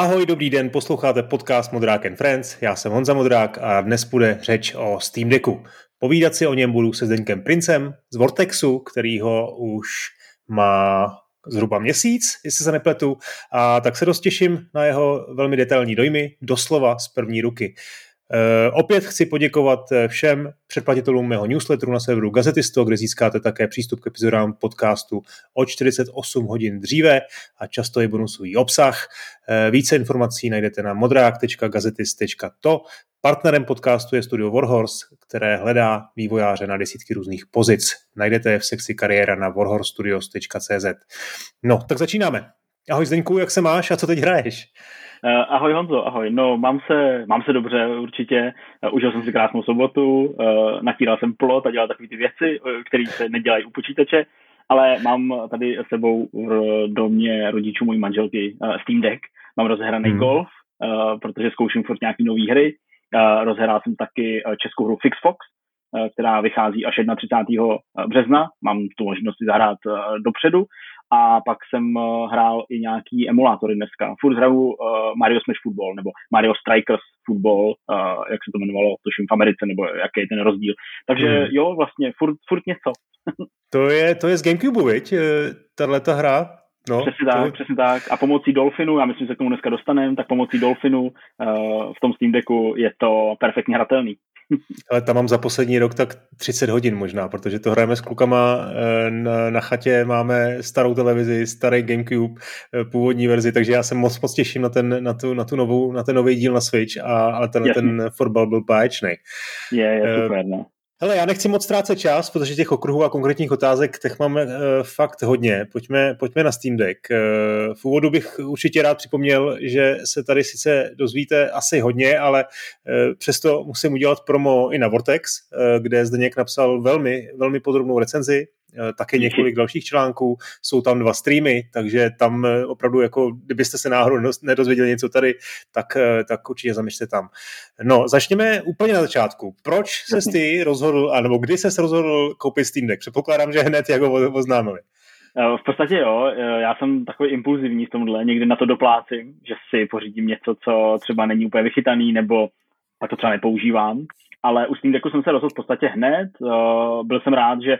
Ahoj, dobrý den, posloucháte podcast Modrák and Friends, já jsem Honza Modrák a dnes bude řeč o Steam Decku. Povídat si o něm budu se Zdeňkem Princem z Vortexu, který ho už má zhruba měsíc, jestli se nepletu, a tak se dost těším na jeho velmi detailní dojmy, doslova z první ruky. Uh, opět chci poděkovat eh, všem předplatitelům mého newsletteru na serveru Gazetisto, kde získáte také přístup k epizodám podcastu o 48 hodin dříve a často je bonusový obsah. Uh, více informací najdete na modrák.gazetist.to. Partnerem podcastu je studio Warhorse, které hledá vývojáře na desítky různých pozic. Najdete je v sekci kariéra na warhorstudios.cz. No, tak začínáme. Ahoj Zdeňku, jak se máš a co teď hraješ? Uh, ahoj Honzo, ahoj. No, mám se, mám se dobře určitě. Uh, užil jsem si krásnou sobotu, uh, natíral jsem plot a dělal takové ty věci, uh, které se nedělají u počítače, ale mám tady s sebou v domě rodičů mojí manželky uh, Steam Deck. Mám rozehraný hmm. golf, uh, protože zkouším furt nějaký nové hry. Uh, rozhrál jsem taky uh, českou hru Fix Fox, uh, která vychází až 31. března. Mám tu možnost si zahrát uh, dopředu a pak jsem uh, hrál i nějaký emulátory dneska. Furt hraju uh, Mario Smash Football nebo Mario Strikers Football, uh, jak se to jmenovalo, tuším v Americe, nebo jaký je ten rozdíl. Takže hmm. jo, vlastně furt, furt něco. to je, to je z Gamecube, viď? Tahle ta hra? No, přesně tak, je... přesně tak. A pomocí Dolphinu, já myslím, že se k tomu dneska dostaneme, tak pomocí Dolphinu uh, v tom Steam Decku je to perfektně hratelný. Ale tam mám za poslední rok tak 30 hodin možná, protože to hrajeme s klukama eh, na, na chatě, máme starou televizi, starý Gamecube, eh, původní verzi, takže já se moc moc těším na ten, na tu, na tu novou, na ten nový díl na Switch, a, ale ten, ten fotbal byl páječný. Je, je super, no. Hele, já nechci moc ztrácet čas, protože těch okruhů a konkrétních otázek těch máme uh, fakt hodně. Pojďme, pojďme na Steam Deck. Uh, v úvodu bych určitě rád připomněl, že se tady sice dozvíte asi hodně, ale uh, přesto musím udělat promo i na Vortex, uh, kde Zdeněk napsal velmi, velmi podrobnou recenzi Eh, také několik dalších článků, jsou tam dva streamy, takže tam eh, opravdu, jako kdybyste se náhodou nedozvěděli něco tady, tak, eh, tak určitě zamiřte tam. No, začněme úplně na začátku. Proč se ty rozhodl, anebo kdy se rozhodl koupit Steam Deck? Předpokládám, že hned, jak ho oznámili. V podstatě jo, já jsem takový impulzivní v tomhle, někdy na to doplácím, že si pořídím něco, co třeba není úplně vychytaný, nebo a to třeba nepoužívám. Ale u Steam Decku jsem se rozhodl v podstatě hned. Byl jsem rád, že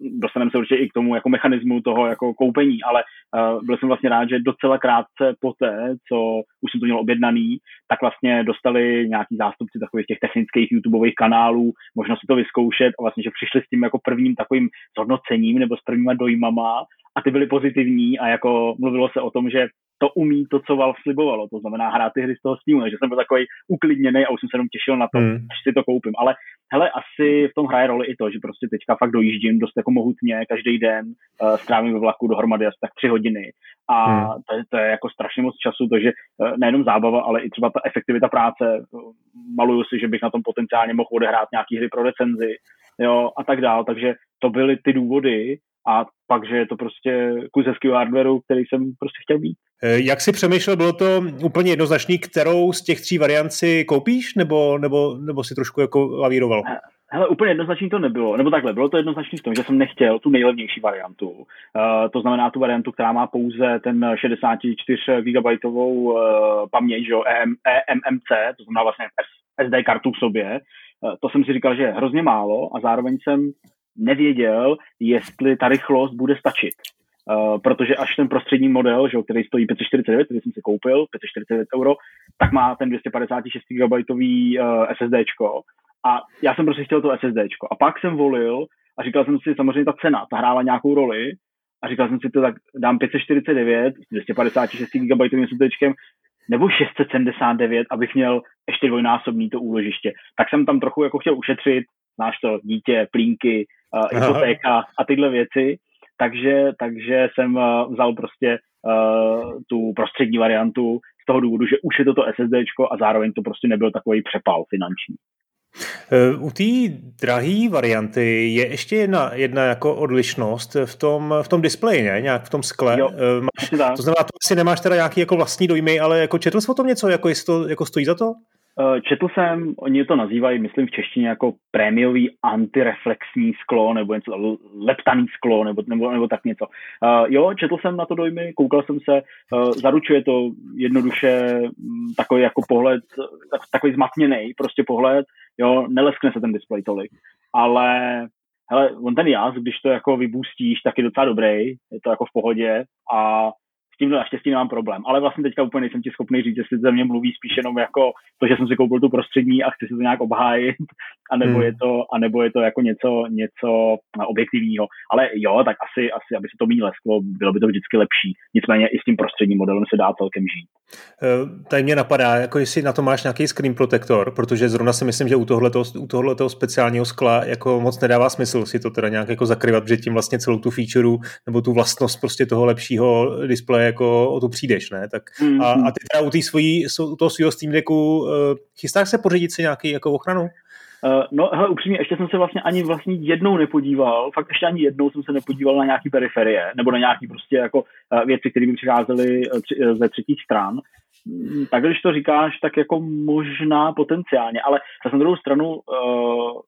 dostaneme se určitě i k tomu jako mechanismu toho jako koupení, ale uh, byl jsem vlastně rád, že docela krátce poté, co už jsem to měl objednaný, tak vlastně dostali nějaký zástupci takových těch technických YouTubeových kanálů, možnost si to vyzkoušet a vlastně, že přišli s tím jako prvním takovým zhodnocením nebo s prvníma dojmama a ty byly pozitivní a jako mluvilo se o tom, že to umí to, co Valve slibovalo, to znamená hrát ty hry z toho Steamu, že jsem byl takový uklidněný a už jsem se jenom těšil na to, hmm. že si to koupím. Ale hele, asi v tom hraje roli i to, že prostě teďka fakt dojíždím dost jako mohutně, každý den uh, strávím ve vlaku dohromady asi tak tři hodiny a hmm. to, je, to je jako strašně moc času, takže uh, nejenom zábava, ale i třeba ta efektivita práce. Maluju si, že bych na tom potenciálně mohl odehrát nějaký hry pro recenzi, jo, a tak dál, takže to byly ty důvody, a pak, že je to prostě kus hezkého hardwareu, který jsem prostě chtěl být. Eh, jak jsi přemýšlel, bylo to úplně jednoznačný, kterou z těch tří variant si koupíš, nebo, nebo, nebo si trošku jako lavíroval? Hele, úplně jednoznačný to nebylo. Nebo takhle, bylo to jednoznačný v tom, že jsem nechtěl tu nejlevnější variantu. Uh, to znamená tu variantu, která má pouze ten 64 GB uh, paměť, že jo, EM, EMMC, to znamená vlastně SD kartu v sobě. Uh, to jsem si říkal, že je hrozně málo a zároveň jsem nevěděl, jestli ta rychlost bude stačit. Uh, protože až ten prostřední model, že, který stojí 549, který jsem si koupil, 549 euro, tak má ten 256 GB uh, SSD. A já jsem prostě chtěl to SSD. A pak jsem volil a říkal jsem si, samozřejmě ta cena, ta hrála nějakou roli, a říkal jsem si to, tak dám 549 s 256 GB SSD, nebo 679, abych měl ještě dvojnásobný to úložiště. Tak jsem tam trochu jako chtěl ušetřit, znáš to, dítě, plínky, uh, hypotéka a tyhle věci, takže, takže jsem uh, vzal prostě uh, tu prostřední variantu z toho důvodu, že už je to to SSD a zároveň to prostě nebyl takový přepal finanční. U té drahé varianty je ještě jedna, jedna jako odlišnost v tom, v tom displeji, ne? Nějak v tom skle. Jo, Máš, to znamená, to asi nemáš teda nějaký jako vlastní dojmy, ale jako četl jsi o tom něco, jako jestli to jako stojí za to? Eh, četl jsem, oni to nazývají, myslím v češtině jako prémiový antireflexní sklo, nebo něco, leptaný sklo, nebo, nebo, nebo tak něco. Uh, jo, četl jsem na to dojmy, koukal jsem se, uh, zaručuje to jednoduše um, takový jako pohled, tak, takový zmatněný prostě pohled, jo, neleskne se ten displej tolik, ale hele, on ten jas, když to jako vybůstíš, tak je docela dobrý, je to jako v pohodě a tímhle naštěstí nemám problém. Ale vlastně teďka úplně nejsem ti schopný říct, jestli ze mě mluví spíš jenom jako to, že jsem si koupil tu prostřední a chci si to nějak obhájit, anebo, hmm. je, to, anebo je to jako něco, něco objektivního. Ale jo, tak asi, asi, aby se to méně lesklo, bylo by to vždycky lepší. Nicméně i s tím prostředním modelem se dá celkem žít. Eh, tady mě napadá, jako jestli na to máš nějaký screen protector, protože zrovna si myslím, že u tohoto, u tohoto speciálního skla jako moc nedává smysl si to teda nějak jako zakryvat, protože tím vlastně celou tu feature nebo tu vlastnost prostě toho lepšího displeje jako o to přijdeš, ne? Tak mm-hmm. a, a ty teda u, tý svojí, u toho svého Steam Decku uh, chystáš se pořídit si nějaký jako ochranu? Uh, no, hele, upřímně, ještě jsem se vlastně ani vlastně jednou nepodíval, fakt ještě ani jednou jsem se nepodíval na nějaký periferie, nebo na nějaký prostě jako uh, věci, které by přicházely uh, tři, ze třetích stran. Mm, tak když to říkáš, tak jako možná potenciálně, ale na druhou stranu uh,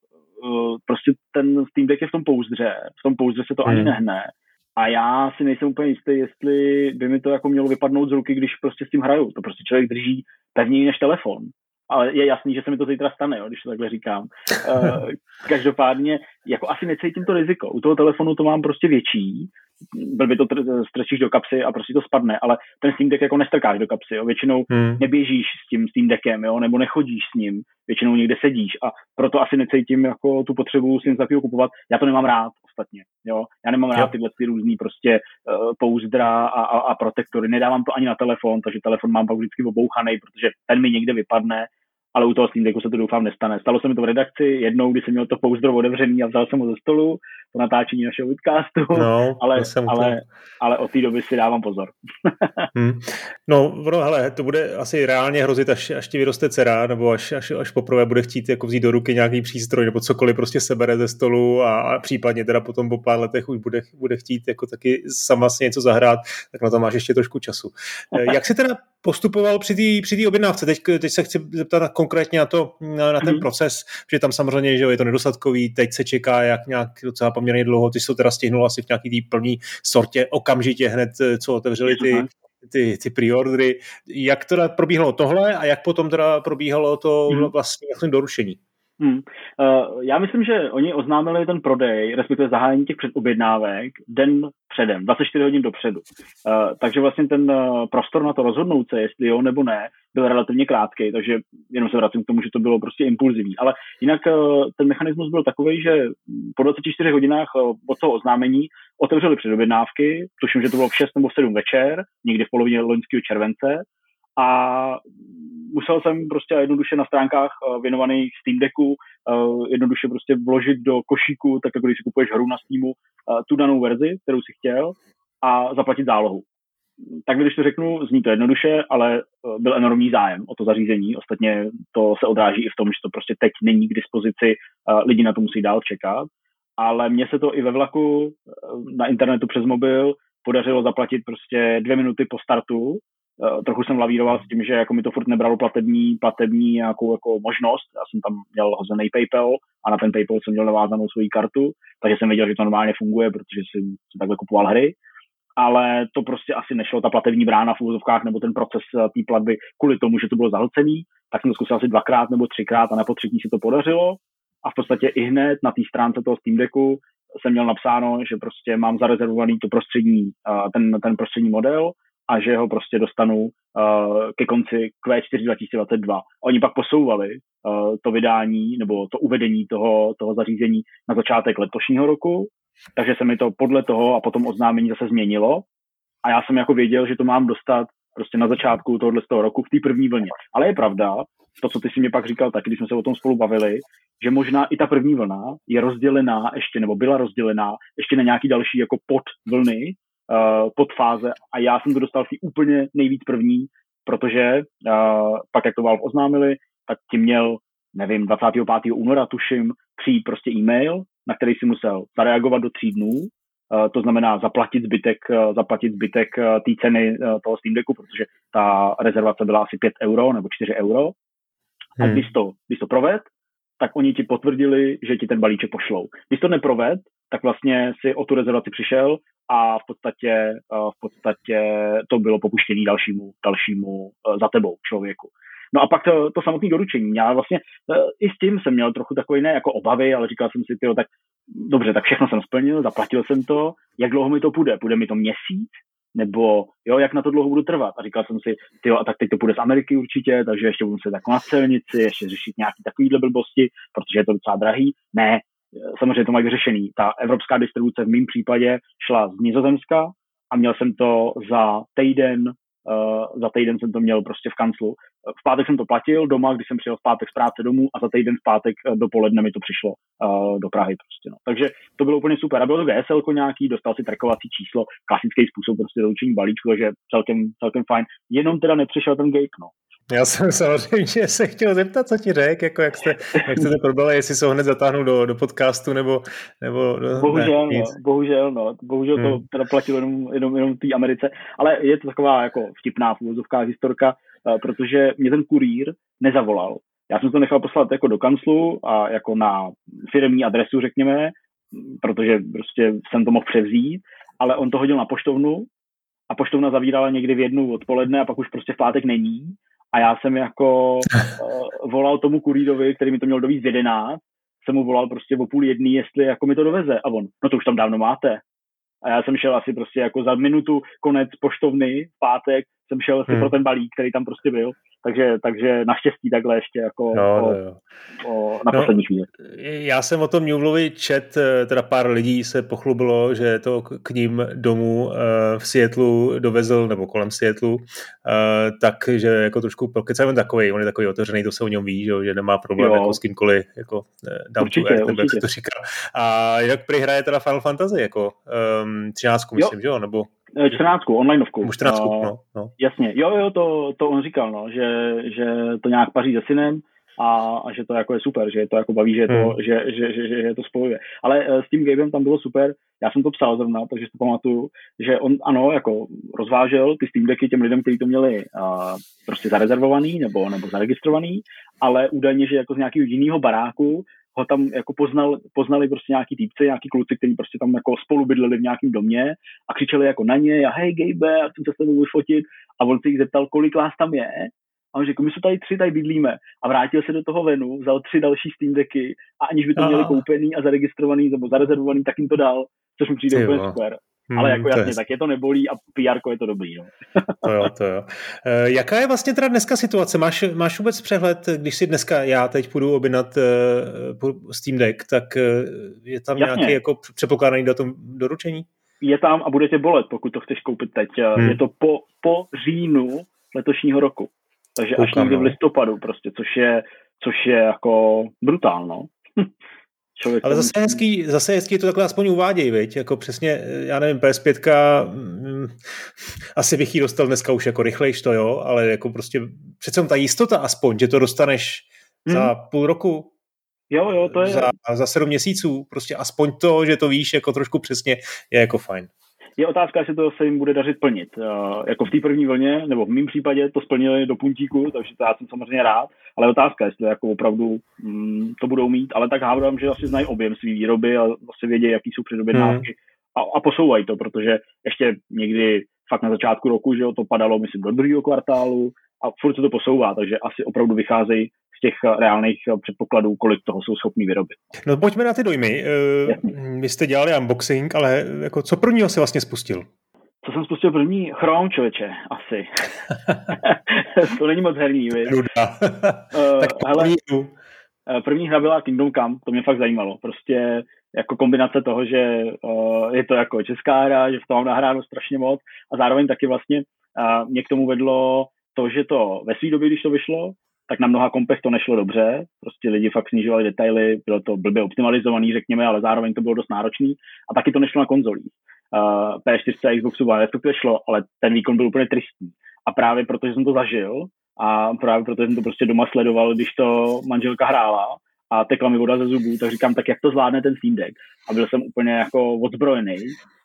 uh, prostě ten Steam Deck je v tom pouzdře, v tom pouzdře se to hmm. ani nehne a já si nejsem úplně jistý, jestli by mi to jako mělo vypadnout z ruky, když prostě s tím hraju. To prostě člověk drží pevněji než telefon. Ale je jasný, že se mi to zítra stane, jo, když to takhle říkám. Uh, každopádně, jako asi necítím to riziko. U toho telefonu to mám prostě větší, by to strčíš do kapsy a prostě to spadne, ale ten Steam Deck jako nestrkáš do kapsy, jo. většinou hmm. neběžíš s tím Steam Deckem, jo, nebo nechodíš s ním, většinou někde sedíš a proto asi necítím jako tu potřebu si něco takového kupovat. Já to nemám rád ostatně, jo. Já nemám rád tyhle ty různý prostě uh, pouzdra a, a, a, protektory, nedávám to ani na telefon, takže telefon mám pak vždycky obouchaný, protože ten mi někde vypadne ale u toho Steam Decku se to doufám nestane. Stalo se mi to v redakci jednou, když jsem měl to pouzdro otevřený a vzal jsem ho ze stolu po natáčení našeho podcastu, no, ale, ale, ale od té doby si dávám pozor. hmm. No, no, hele, to bude asi reálně hrozit, až, až ti vyroste dcera, nebo až, až, až poprvé bude chtít jako vzít do ruky nějaký přístroj, nebo cokoliv prostě sebere ze stolu a, a případně teda potom po pár letech už bude, bude chtít jako taky sama si něco zahrát, tak na to máš ještě trošku času. Eh, jak se teda postupoval při té při objednávce? Teď, teď se chci zeptat konkrétně na, to, na, na ten mm. proces, že tam samozřejmě že je to nedostatkový, teď se čeká jak nějak docela poměrně dlouho, ty to teda stihnul asi v nějaký té plný sortě okamžitě hned, co otevřeli ty, ty, ty preordry. Jak teda probíhalo tohle a jak potom teda probíhalo to mm. vlastně doručení? Hmm. Uh, já myslím, že oni oznámili ten prodej, respektive zahájení těch předobjednávek den předem, 24 hodin dopředu. Uh, takže vlastně ten uh, prostor na to rozhodnout se, jestli jo nebo ne, byl relativně krátký, takže jenom se vracím k tomu, že to bylo prostě impulzivní. Ale jinak uh, ten mechanismus byl takový, že po 24 hodinách uh, od toho oznámení otevřeli předobjednávky, tuším, že to bylo v 6 nebo v 7 večer, někdy v polovině loňského července, a musel jsem prostě jednoduše na stránkách eh, věnovaných Steam Decku eh, jednoduše prostě vložit do košíku, tak jako když si kupuješ hru na Steamu, eh, tu danou verzi, kterou si chtěl a zaplatit zálohu. Tak když to řeknu, zní to jednoduše, ale byl enormní zájem o to zařízení. Ostatně to se odráží i v tom, že to prostě teď není k dispozici, lidi na to musí dál čekat. Ale mně se to i ve vlaku na internetu přes mobil podařilo zaplatit prostě dvě minuty po startu trochu jsem lavíroval s tím, že jako mi to furt nebralo platební, platební nějakou jako možnost. Já jsem tam měl hozený PayPal a na ten PayPal jsem měl navázanou svoji kartu, takže jsem věděl, že to normálně funguje, protože jsem si takhle kupoval hry. Ale to prostě asi nešlo, ta platební brána v úvozovkách nebo ten proces eh, té platby kvůli tomu, že to bylo zahlcený, tak jsem to zkusil asi dvakrát nebo třikrát a na třetí se to podařilo. A v podstatě i hned na té stránce toho Steam Decku jsem měl napsáno, že prostě mám zarezervovaný to prostřední, eh, ten, ten prostřední model a že ho prostě dostanu uh, ke konci Q4 2022. Oni pak posouvali uh, to vydání nebo to uvedení toho, toho zařízení na začátek letošního roku, takže se mi to podle toho a potom oznámení zase změnilo a já jsem jako věděl, že to mám dostat prostě na začátku tohohle z toho roku v té první vlně. Ale je pravda, to, co ty si mi pak říkal taky, když jsme se o tom spolu bavili, že možná i ta první vlna je rozdělená ještě, nebo byla rozdělená ještě na nějaký další jako podvlny, uh, podfáze a já jsem to dostal si úplně nejvíc první, protože uh, pak, jak to Valve oznámili, tak ti měl, nevím, 25. února tuším, přijít prostě e-mail, na který si musel zareagovat do tří dnů, uh, to znamená zaplatit zbytek, uh, zaplatit zbytek uh, té ceny uh, toho Steam Decku, protože ta rezervace byla asi 5 euro nebo 4 euro A hmm. když to, když to proved, tak oni ti potvrdili, že ti ten balíček pošlou. Když to neproved, tak vlastně si o tu rezervaci přišel a v podstatě, v podstatě to bylo popuštění dalšímu, dalšímu za tebou člověku. No a pak to, to samotné doručení. Já vlastně i s tím jsem měl trochu takové ne jako obavy, ale říkal jsem si, tyjo, tak dobře, tak všechno jsem splnil, zaplatil jsem to, jak dlouho mi to půjde? Půjde mi to měsíc? Nebo jo, jak na to dlouho budu trvat? A říkal jsem si, jo, a tak teď to půjde z Ameriky určitě, takže ještě budu se tak na celnici, ještě řešit nějaký takovýhle blbosti, protože je to docela drahý. Ne, samozřejmě to mají vyřešený. Ta evropská distribuce v mém případě šla z Nizozemska a měl jsem to za týden Uh, za týden jsem to měl prostě v kanclu. V pátek jsem to platil doma, když jsem přijel v pátek z práce domů a za týden v pátek uh, dopoledne mi to přišlo uh, do Prahy prostě. No. Takže to bylo úplně super. A bylo to GSL nějaký, dostal si trackovací číslo, klasický způsob prostě doručení balíčku, takže celkem, celkem fajn. Jenom teda nepřišel ten gate, no. Já jsem samozřejmě se chtěl zeptat, co ti řek, jako jak jste, jak jste to probrali, jestli se ho hned zatáhnou do, do podcastu, nebo... nebo no, bohužel, ne, no, bohužel, no, bohužel hmm. to teda platilo jenom, jenom, jenom v té Americe, ale je to taková jako vtipná v úvozovkách historka, uh, protože mě ten kurýr nezavolal. Já jsem to nechal poslat jako do kanclu a jako na firmní adresu, řekněme, protože prostě jsem to mohl převzít, ale on to hodil na poštovnu a poštovna zavírala někdy v jednu odpoledne a pak už prostě v pátek není a já jsem jako uh, volal tomu kurírovi, který mi to měl dovízt v 11, jsem mu volal prostě o půl jedný, jestli jako mi to doveze. A on, no to už tam dávno máte. A já jsem šel asi prostě jako za minutu konec poštovny v pátek, jsem šel asi hmm. pro ten balík, který tam prostě byl. Takže, takže naštěstí takhle ještě jako no, o, no, o, na no, poslední chvíli. Já jsem o tom Newlovi čet, eh, teda pár lidí se pochlubilo, že to k ním domů uh, v Seattleu dovezl, nebo kolem Seattleu, uh, takže jako trošku prokecem takový, on je takový otevřený, to se o něm ví, že, nemá problém jo. jako s kýmkoliv, jako down určitě, to earth, nebo jak se to říká. A jak prihraje teda Final Fantasy, jako um, 13, myslím, jo. že jo, nebo 14, eh, onlineovku. 14, uh, no, no. Jasně, jo, jo, to, to on říkal, no, že, že to nějak paří se synem a, a že to jako je super, že je to jako baví, že, to, hmm. že, že, že, že, že to spojuje. Ale uh, s tím Gabem tam bylo super, já jsem to psal zrovna, takže si pamatuju, že on ano, jako rozvážel ty Steam Decky těm lidem, kteří to měli uh, prostě zarezervovaný nebo, nebo zaregistrovaný, ale údajně, že jako z nějakého jiného baráku ho tam jako poznal, poznali prostě nějaký týpci, nějaký kluci, kteří prostě tam jako spolu bydleli v nějakém domě a křičeli jako na ně a hej Gabe, já chci se s tebou vyfotit a on se jich zeptal, kolik vás tam je a on řekl, my jsme tady tři, tady bydlíme. A vrátil se do toho venu, vzal tři další Steam Decky a aniž by to měli koupený a zaregistrovaný nebo zarezervovaný, tak jim to dal, což mi přijde úplně super. Hmm, Ale jako jasně, je... tak je to nebolí a PR je to dobrý. No. to jo, to jo. E, jaká je vlastně teda dneska situace? Máš, máš vůbec přehled, když si dneska já teď půjdu objednat uh, Steam Deck, tak uh, je tam jasně. nějaký jako předpokládaný datum doručení? Je tam a bude tě bolet, pokud to chceš koupit teď. Hmm. Je to po, po říjnu letošního roku. Takže Koukám, až někdy v listopadu prostě, což je, což je jako brutálno. Člověk Ale zase hezký, zase hezký to takhle aspoň uváděj, viď? Jako přesně, já nevím, PS5 mm, asi bych ji dostal dneska už jako rychlejš to, jo, ale jako prostě přece ta jistota aspoň, že to dostaneš hmm. za půl roku, Jo, jo, to je... Za, za sedm měsíců, prostě aspoň to, že to víš jako trošku přesně, je jako fajn. Je otázka, jestli to se jim bude dařit plnit. Uh, jako v té první vlně, nebo v mém případě to splnili do puntíku, takže to já jsem samozřejmě rád, ale otázka, jestli jako opravdu mm, to budou mít, ale tak hádám, že asi znají objem své výroby a vlastně vědí, jaký jsou předobjednávky hmm. a, a posouvají to, protože ještě někdy fakt na začátku roku, že jo, to padalo, myslím, do druhého kvartálu a furt se to posouvá, takže asi opravdu vycházejí těch eh, reálných eh, předpokladů, kolik toho jsou schopni vyrobit. No pojďme na ty dojmy. Eh, vy jste dělali unboxing, ale jako co prvního se vlastně spustil? Co jsem spustil první? Chrome, člověče, asi. to není moc herní, víš? uh, tak hele, první hra byla Kingdom Come, to mě fakt zajímalo. Prostě jako kombinace toho, že uh, je to jako česká hra, že v tom mám nahráno strašně moc a zároveň taky vlastně uh, mě k tomu vedlo to, že to ve své době, když to vyšlo, tak na mnoha kompech to nešlo dobře, prostě lidi fakt snižovali detaily, bylo to blbě optimalizovaný, řekněme, ale zároveň to bylo dost náročný a taky to nešlo na konzolích. Uh, P4 a Xboxu One, respektive šlo, ale ten výkon byl úplně tristní. A právě protože jsem to zažil a právě protože jsem to prostě doma sledoval, když to manželka hrála a tekla mi voda ze zubů, tak říkám, tak jak to zvládne ten Steam Deck? A byl jsem úplně jako odzbrojený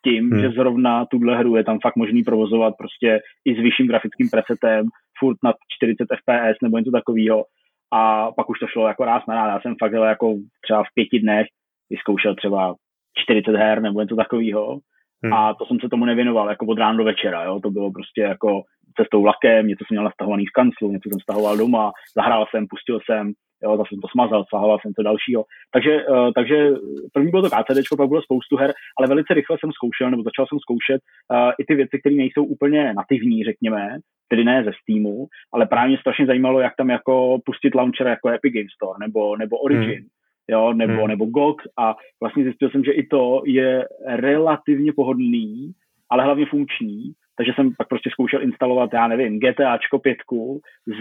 tím, hmm. že zrovna tuhle hru je tam fakt možný provozovat prostě i s vyšším grafickým presetem, furt nad 40 fps nebo něco takového. a pak už to šlo jako ráz na rád. Já jsem fakt jako třeba v pěti dnech vyzkoušel třeba 40 her nebo něco takového. Hmm. A to jsem se tomu nevěnoval jako od rána do večera, jo. To bylo prostě jako cestou vlakem, něco jsem měl nastahovaný v kanclu, něco jsem stahoval doma, zahrál jsem, pustil jsem, jo, zase jsem to smazal, stahoval jsem to dalšího. Takže, uh, takže první bylo to KCD, pak bylo spoustu her, ale velice rychle jsem zkoušel, nebo začal jsem zkoušet uh, i ty věci, které nejsou úplně nativní, řekněme, tedy ne ze Steamu, ale právě mě strašně zajímalo, jak tam jako pustit launcher jako Epic Games Store nebo, nebo Origin. Hmm jo, nebo, hmm. nebo GOG a vlastně zjistil jsem, že i to je relativně pohodlný, ale hlavně funkční, takže jsem pak prostě zkoušel instalovat, já nevím, GTAčko 5 z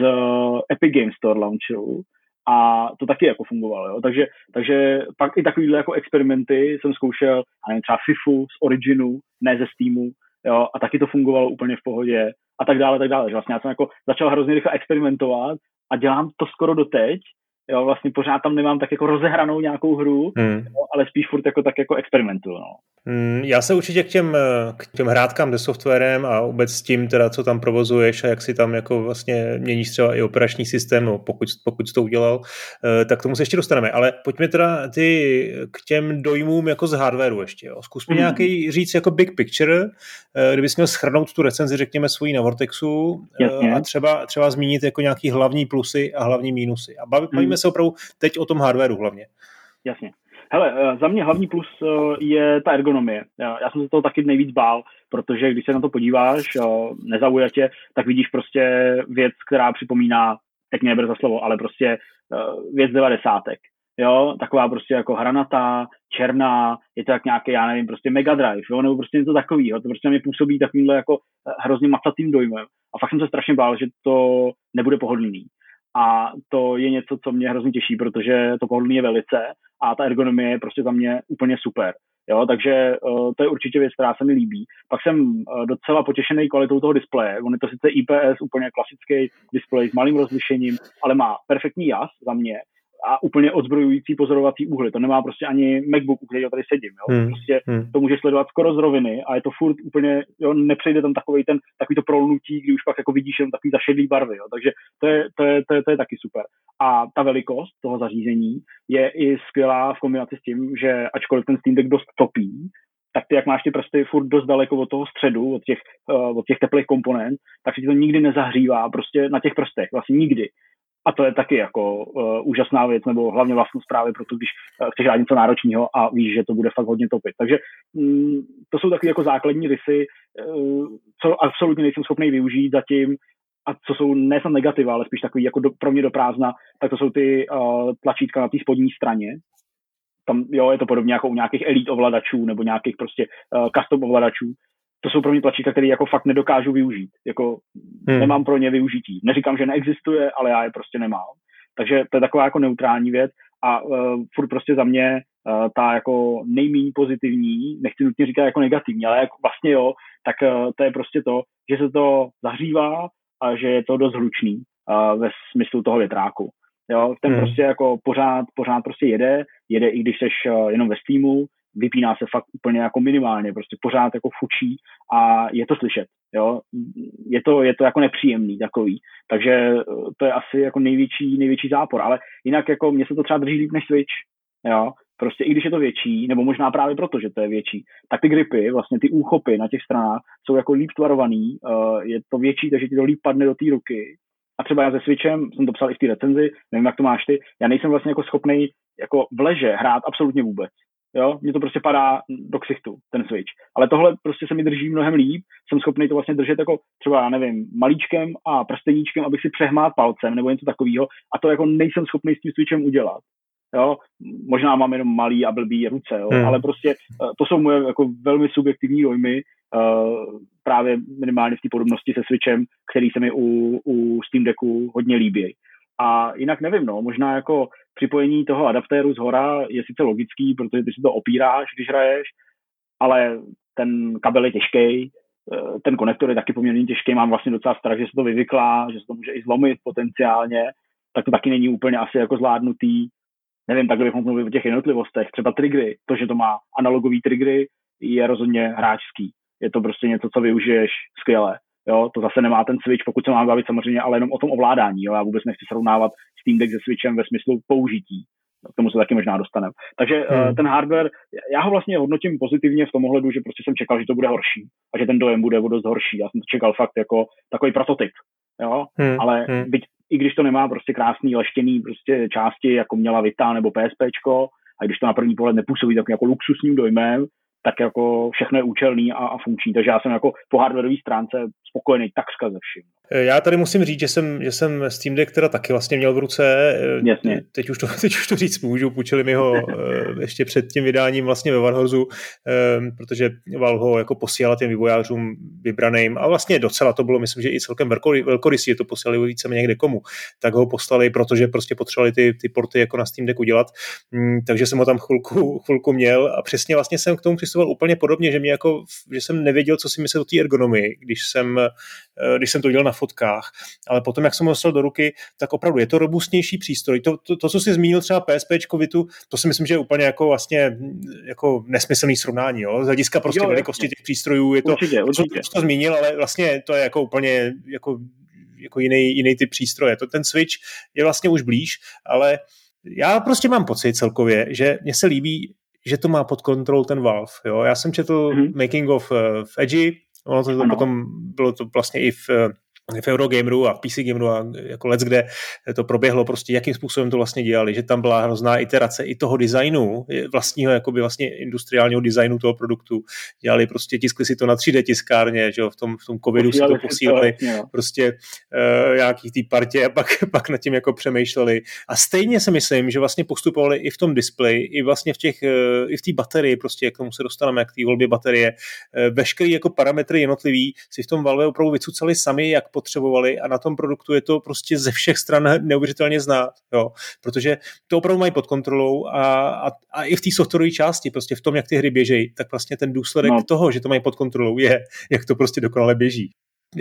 Epic Games Store launcheru a to taky jako fungovalo, jo. Takže, takže pak i takovýhle jako experimenty jsem zkoušel, nevím, třeba FIFU z Originu, ne ze Steamu, jo, a taky to fungovalo úplně v pohodě a tak dále, tak dále. Že vlastně já jsem jako začal hrozně rychle experimentovat a dělám to skoro doteď, jo, vlastně pořád tam nemám tak jako rozehranou nějakou hru, hmm. jo, ale spíš furt jako tak jako experimentuju, no. Hmm, já se určitě k těm, k těm hrádkám se softwarem a vůbec s tím teda, co tam provozuješ a jak si tam jako vlastně měníš třeba i operační systém, no pokud, pokud jsi to udělal, eh, tak tomu se ještě dostaneme. Ale pojďme teda ty k těm dojmům jako z hardwareu ještě. Jo. Zkus mi hmm. nějaký říct jako big picture, eh, kdybys měl schrnout tu recenzi, řekněme, svojí na Vortexu eh, Jasně. a třeba, třeba zmínit jako nějaký hlavní plusy a hlavní mínusy. A bavíme hmm. Se opravdu teď o tom hardwareu hlavně. Jasně. Hele, eh, za mě hlavní plus eh, je ta ergonomie. Já jsem se toho taky nejvíc bál, protože když se na to podíváš, eh, nezaujatě, tak vidíš prostě věc, která připomíná, teď mě neber za slovo, ale prostě věc devadesátek. Jo, taková prostě jako hranatá, černá, je to jak nějaký, já nevím, prostě Mega Drive, jo, nebo prostě něco takového. To prostě na mě působí takovýmhle jako hrozně macatým dojmem. A fakt jsem se strašně bál, že to nebude pohodlný. A to je něco, co mě hrozně těší, protože to pohodlný je velice a ta ergonomie je prostě za mě úplně super. Jo, takže uh, to je určitě věc, která se mi líbí. Pak jsem uh, docela potěšený kvalitou toho displeje. On je to sice IPS, úplně klasický displej s malým rozlišením, ale má perfektní jas za mě a úplně odzbrojující pozorovací úhly. To nemá prostě ani MacBook, u kterého tady sedím. Jo? Hmm. Prostě hmm. to může sledovat skoro z roviny a je to furt úplně, jo, nepřejde tam takový ten, takový to prolnutí, kdy už pak jako vidíš jenom takový zašedlý barvy. Jo? Takže to je, to, je, to, je, to je taky super. A ta velikost toho zařízení je i skvělá v kombinaci s tím, že ačkoliv ten Steam Deck dost topí, tak ty, jak máš ty prsty furt dost daleko od toho středu, od těch, uh, od těch teplých komponent, tak se ti to nikdy nezahřívá prostě na těch prstech, vlastně nikdy. A to je taky jako uh, úžasná věc, nebo hlavně vlastní zprávy, protože když uh, chceš hrát něco náročného a víš, že to bude fakt hodně topit. Takže um, to jsou takové jako základní rysy, uh, co absolutně nejsem schopný využít zatím, a co jsou ne sam negativa, ale spíš takový jako do, pro mě do prázdna, tak to jsou ty uh, tlačítka na té spodní straně. Tam, jo, je to podobně jako u nějakých elite ovladačů nebo nějakých prostě uh, custom ovladačů, to jsou pro mě tlačítka, které jako fakt nedokážu využít. Jako hmm. nemám pro ně využití. Neříkám, že neexistuje, ale já je prostě nemám. Takže to je taková jako neutrální věc a uh, furt prostě za mě uh, ta jako nejméně pozitivní, nechci nutně říkat jako negativní, ale jako vlastně jo, tak uh, to je prostě to, že se to zahřívá a že je to dost hlučný uh, ve smyslu toho větráku. Jo, ten hmm. prostě jako pořád, pořád prostě jede, jede i když seš uh, jenom ve Steamu, vypíná se fakt úplně jako minimálně, prostě pořád jako fučí a je to slyšet, jo. Je to, je to jako nepříjemný takový, takže eh, to je asi jako největší, největší zápor, ale jinak jako mně se to třeba drží líp než Switch, jo. Prostě i když je to větší, nebo možná právě proto, že to je větší, tak ty gripy, vlastně ty úchopy na těch stranách jsou jako líp tvarovaný, uh, je to větší, takže ti to líp padne do té ruky. A třeba já se Switchem, jsem to psal i v té recenzi, nevím, jak to máš ty, já nejsem vlastně jako schopný jako v leže hrát absolutně vůbec jo, mně to prostě padá do ksichtu, ten switch. Ale tohle prostě se mi drží mnohem líp, jsem schopný to vlastně držet jako třeba, já nevím, malíčkem a prsteníčkem, abych si přehmát palcem nebo něco takového a to jako nejsem schopný s tím switchem udělat. Jo, možná mám jenom malý a blbý ruce, jo, hmm. ale prostě eh, to jsou moje jako velmi subjektivní dojmy, uh, právě minimálně v té podobnosti se Switchem, který se mi u, u Steam Decku hodně líbí. A jinak nevím, no, možná jako připojení toho adaptéru z hora je sice logický, protože ty si to opíráš, když hraješ, ale ten kabel je těžký, eh, ten konektor je taky poměrně těžký, mám vlastně docela strach, že se to vyvyklá, že se to může i zlomit potenciálně, tak to taky není úplně asi jako zvládnutý. Nevím, takhle bychom mluvili o těch jednotlivostech. Třeba triggery, to, že to má analogový triggery, je rozhodně hráčský. Je to prostě něco, co využiješ skvěle. Jo, to zase nemá ten Switch, pokud se má bavit samozřejmě, ale jenom o tom ovládání. Jo. Já vůbec nechci srovnávat Steam Deck se Switchem ve smyslu použití. K tomu se taky možná dostaneme. Takže eh, hmm. ten hardware, já ho vlastně hodnotím pozitivně v tom ohledu, že prostě jsem čekal, že to bude horší a že ten dojem bude o dost horší. Já jsem to čekal fakt jako takový prototyp. Jo? Hmm. Ale hmm. byť, i když to nemá prostě krásný leštěný prostě části, jako měla Vita nebo PSPčko, a když to na první pohled nepůsobí tak jako luxusním dojmem, tak jako všechno je účelný a, a funkční. Takže já jsem jako po hardwareové stránce spokojený takřka ze vším. Eh, já tady musím říct, že jsem, že jsem Steam Deck teda taky vlastně měl v ruce. Eh, Jasně. Teď už to, teď už to říct můžu, půjčili mi ho eh, ještě před tím vydáním vlastně ve Warhorzu, protože Valve ho jako posílala těm vývojářům vybraným a vlastně docela to bylo, myslím, že i celkem velkorysí, to posílali víceméně někde komu, tak ho poslali, protože prostě potřebovali ty, ty porty jako na Steam Decku dělat, mm, takže jsem ho tam chvilku, chvilku měl a přesně vlastně jsem k tomu přistupoval úplně podobně, že mě jako, že jsem nevěděl, co si myslet o té ergonomii, když jsem, když jsem to dělal na fotkách, ale potom, jak jsem ho dostal do ruky, tak opravdu je to robustnější přístroj. To, to, to co jsi zmínil třeba PSP Vitu, to si myslím, že je úplně jako vlastně jako nesmyslný srovnání. Jo? Z hlediska prostě jo, velikosti jasně. těch přístrojů je to, určitě, určitě. To, to zmínil, ale vlastně to je jako úplně jako, jako jiný, jiný typ přístroje. To ten Switch je vlastně už blíž, ale já prostě mám pocit celkově, že mně se líbí, že to má pod kontrolou ten Valve. Jo? Já jsem četl mm-hmm. making of uh, v Edgy, ono to, to potom bylo to vlastně i v uh, v Eurogameru a v PC Gameru a jako let, kde to proběhlo prostě, jakým způsobem to vlastně dělali, že tam byla hrozná iterace i toho designu, vlastního jakoby vlastně industriálního designu toho produktu. Dělali prostě, tiskli si to na 3D tiskárně, že jo, v tom, v tom covidu si to posílali to, prostě uh, nějaký té partě a pak, pak nad tím jako přemýšleli. A stejně si myslím, že vlastně postupovali i v tom displeji, i vlastně v těch, uh, i v té baterii, prostě jak tomu se dostaneme, jak té volbě baterie, uh, veškerý jako parametry jednotlivý si v tom Valve opravdu vycucali sami, jak potřebovali a na tom produktu je to prostě ze všech stran neuvěřitelně znát, jo, protože to opravdu mají pod kontrolou a, a, a i v té softwarové části, prostě v tom, jak ty hry běžejí, tak vlastně ten důsledek no. toho, že to mají pod kontrolou, je, jak to prostě dokonale běží.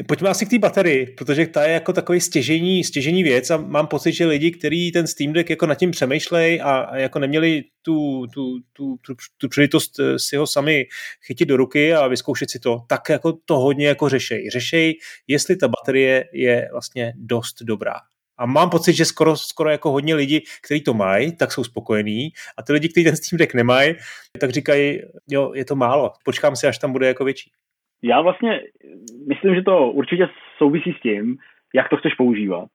Pojďme asi k té baterii, protože ta je jako takový stěžení, stěžení věc a mám pocit, že lidi, kteří ten Steam Deck jako nad tím přemýšlejí a, a jako neměli tu, tu, tu, tu, tu příležitost eh, si ho sami chytit do ruky a vyzkoušet si to, tak jako to hodně jako řešej. Řešej, jestli ta baterie je vlastně dost dobrá. A mám pocit, že skoro, skoro jako hodně lidí, kteří to mají, tak jsou spokojení. A ty lidi, kteří ten Steam Deck nemají, tak říkají, jo, je to málo, počkám si, až tam bude jako větší. Já vlastně myslím, že to určitě souvisí s tím, jak to chceš používat.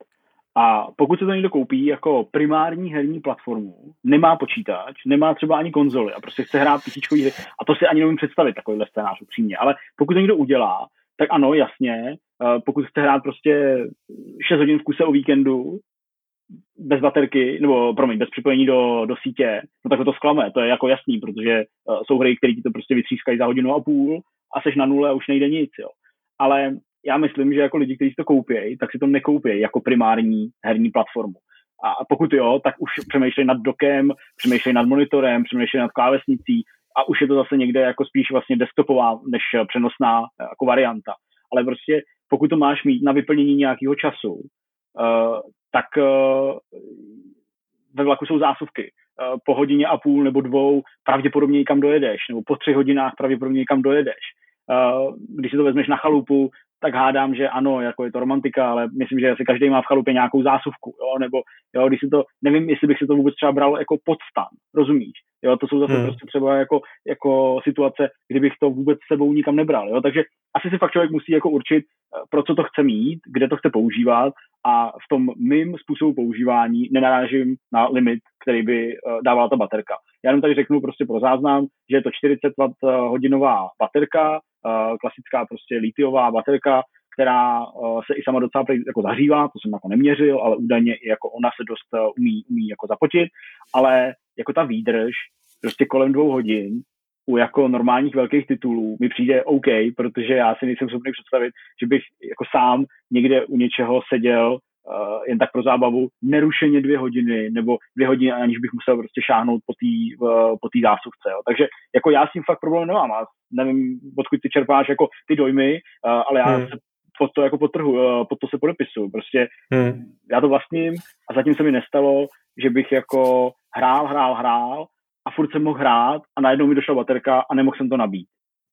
A pokud se to někdo koupí jako primární herní platformu, nemá počítač, nemá třeba ani konzoly a prostě chce hrát písíčkový hry, a to si ani nemůžu představit takovýhle scénář upřímně, ale pokud to někdo udělá, tak ano, jasně, eh, pokud chce hrát prostě 6 hodin v kuse o víkendu, bez baterky, nebo promiň, bez připojení do, do sítě, no tak to zklame, to je jako jasný, protože uh, jsou hry, které ti to prostě vytřískají za hodinu a půl a seš na nule a už nejde nic, jo. Ale já myslím, že jako lidi, kteří to koupí, tak si to nekoupí jako primární herní platformu. A pokud jo, tak už přemýšlej nad dokem, přemýšlej nad monitorem, přemýšlej nad klávesnicí a už je to zase někde jako spíš vlastně desktopová než přenosná jako varianta. Ale prostě pokud to máš mít na vyplnění nějakého času, uh, tak uh, ve vlaku jsou zásuvky. Uh, po hodině a půl nebo dvou pravděpodobně někam dojedeš, nebo po třech hodinách pravděpodobně někam dojedeš. Uh, když si to vezmeš na chalupu, tak hádám, že ano, jako je to romantika, ale myslím, že asi každý má v chalupě nějakou zásuvku, jo, nebo jo, když si to, nevím, jestli bych si to vůbec třeba bral jako podstan, rozumíš? Jo, to jsou zase hmm. prostě třeba jako, jako situace, kdybych to vůbec sebou nikam nebral, jo, takže asi si fakt člověk musí jako určit, eh, pro co to chce mít, kde to chce používat a v tom mým způsobu používání nenarážím na limit, který by uh, dávala ta baterka. Já jenom tady řeknu prostě pro záznam, že je to 40 W hodinová baterka, klasická prostě litiová baterka, která uh, se i sama docela jako zahřívá, to jsem jako neměřil, ale údajně i jako ona se dost uh, umí, umí jako zapotit, ale jako ta výdrž prostě kolem dvou hodin u jako normálních velkých titulů mi přijde OK, protože já si nejsem schopný představit, že bych jako sám někde u něčeho seděl uh, jen tak pro zábavu, nerušeně dvě hodiny, nebo dvě hodiny, aniž bych musel prostě šáhnout po té uh, po tý zásuvce. Jo. Takže jako já s tím fakt problém nemám. Já nevím, odkud ty čerpáš jako ty dojmy, uh, ale já hmm. se pod to jako potrhu, uh, pod to se podepisuju. Prostě hmm. já to vlastním a zatím se mi nestalo, že bych jako hrál, hrál, hrál a furt jsem mohl hrát a najednou mi došla baterka a nemohl jsem to nabít.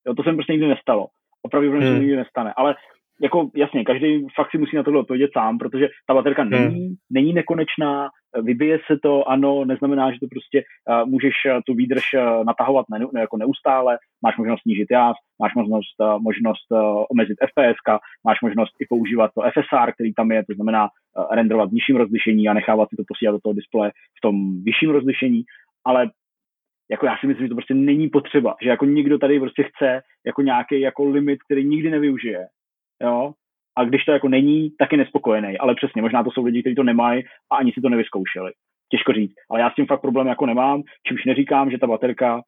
Jo, to se mi prostě nikdy nestalo. Opravdu hmm. se nikdy nestane. Ale jako jasně, každý fakt si musí na tohle odpovědět sám, protože ta baterka hmm. není, není nekonečná, vybije se to, ano, neznamená, že to prostě uh, můžeš uh, tu výdrž uh, natahovat ne, ne, jako neustále, máš možnost snížit jas, máš možnost, uh, možnost uh, omezit FPS, máš možnost i používat to FSR, který tam je, to znamená uh, renderovat v nižším rozlišení a nechávat si to posílat do toho displeje v tom vyšším rozlišení, ale jako já si myslím, že to prostě není potřeba, že jako nikdo tady prostě chce jako nějaký jako limit, který nikdy nevyužije, jo, a když to jako není, tak je nespokojený. Ale přesně, možná to jsou lidi, kteří to nemají a ani si to nevyzkoušeli. Těžko říct. Ale já s tím fakt problém jako nemám, čímž neříkám, že ta baterka uh,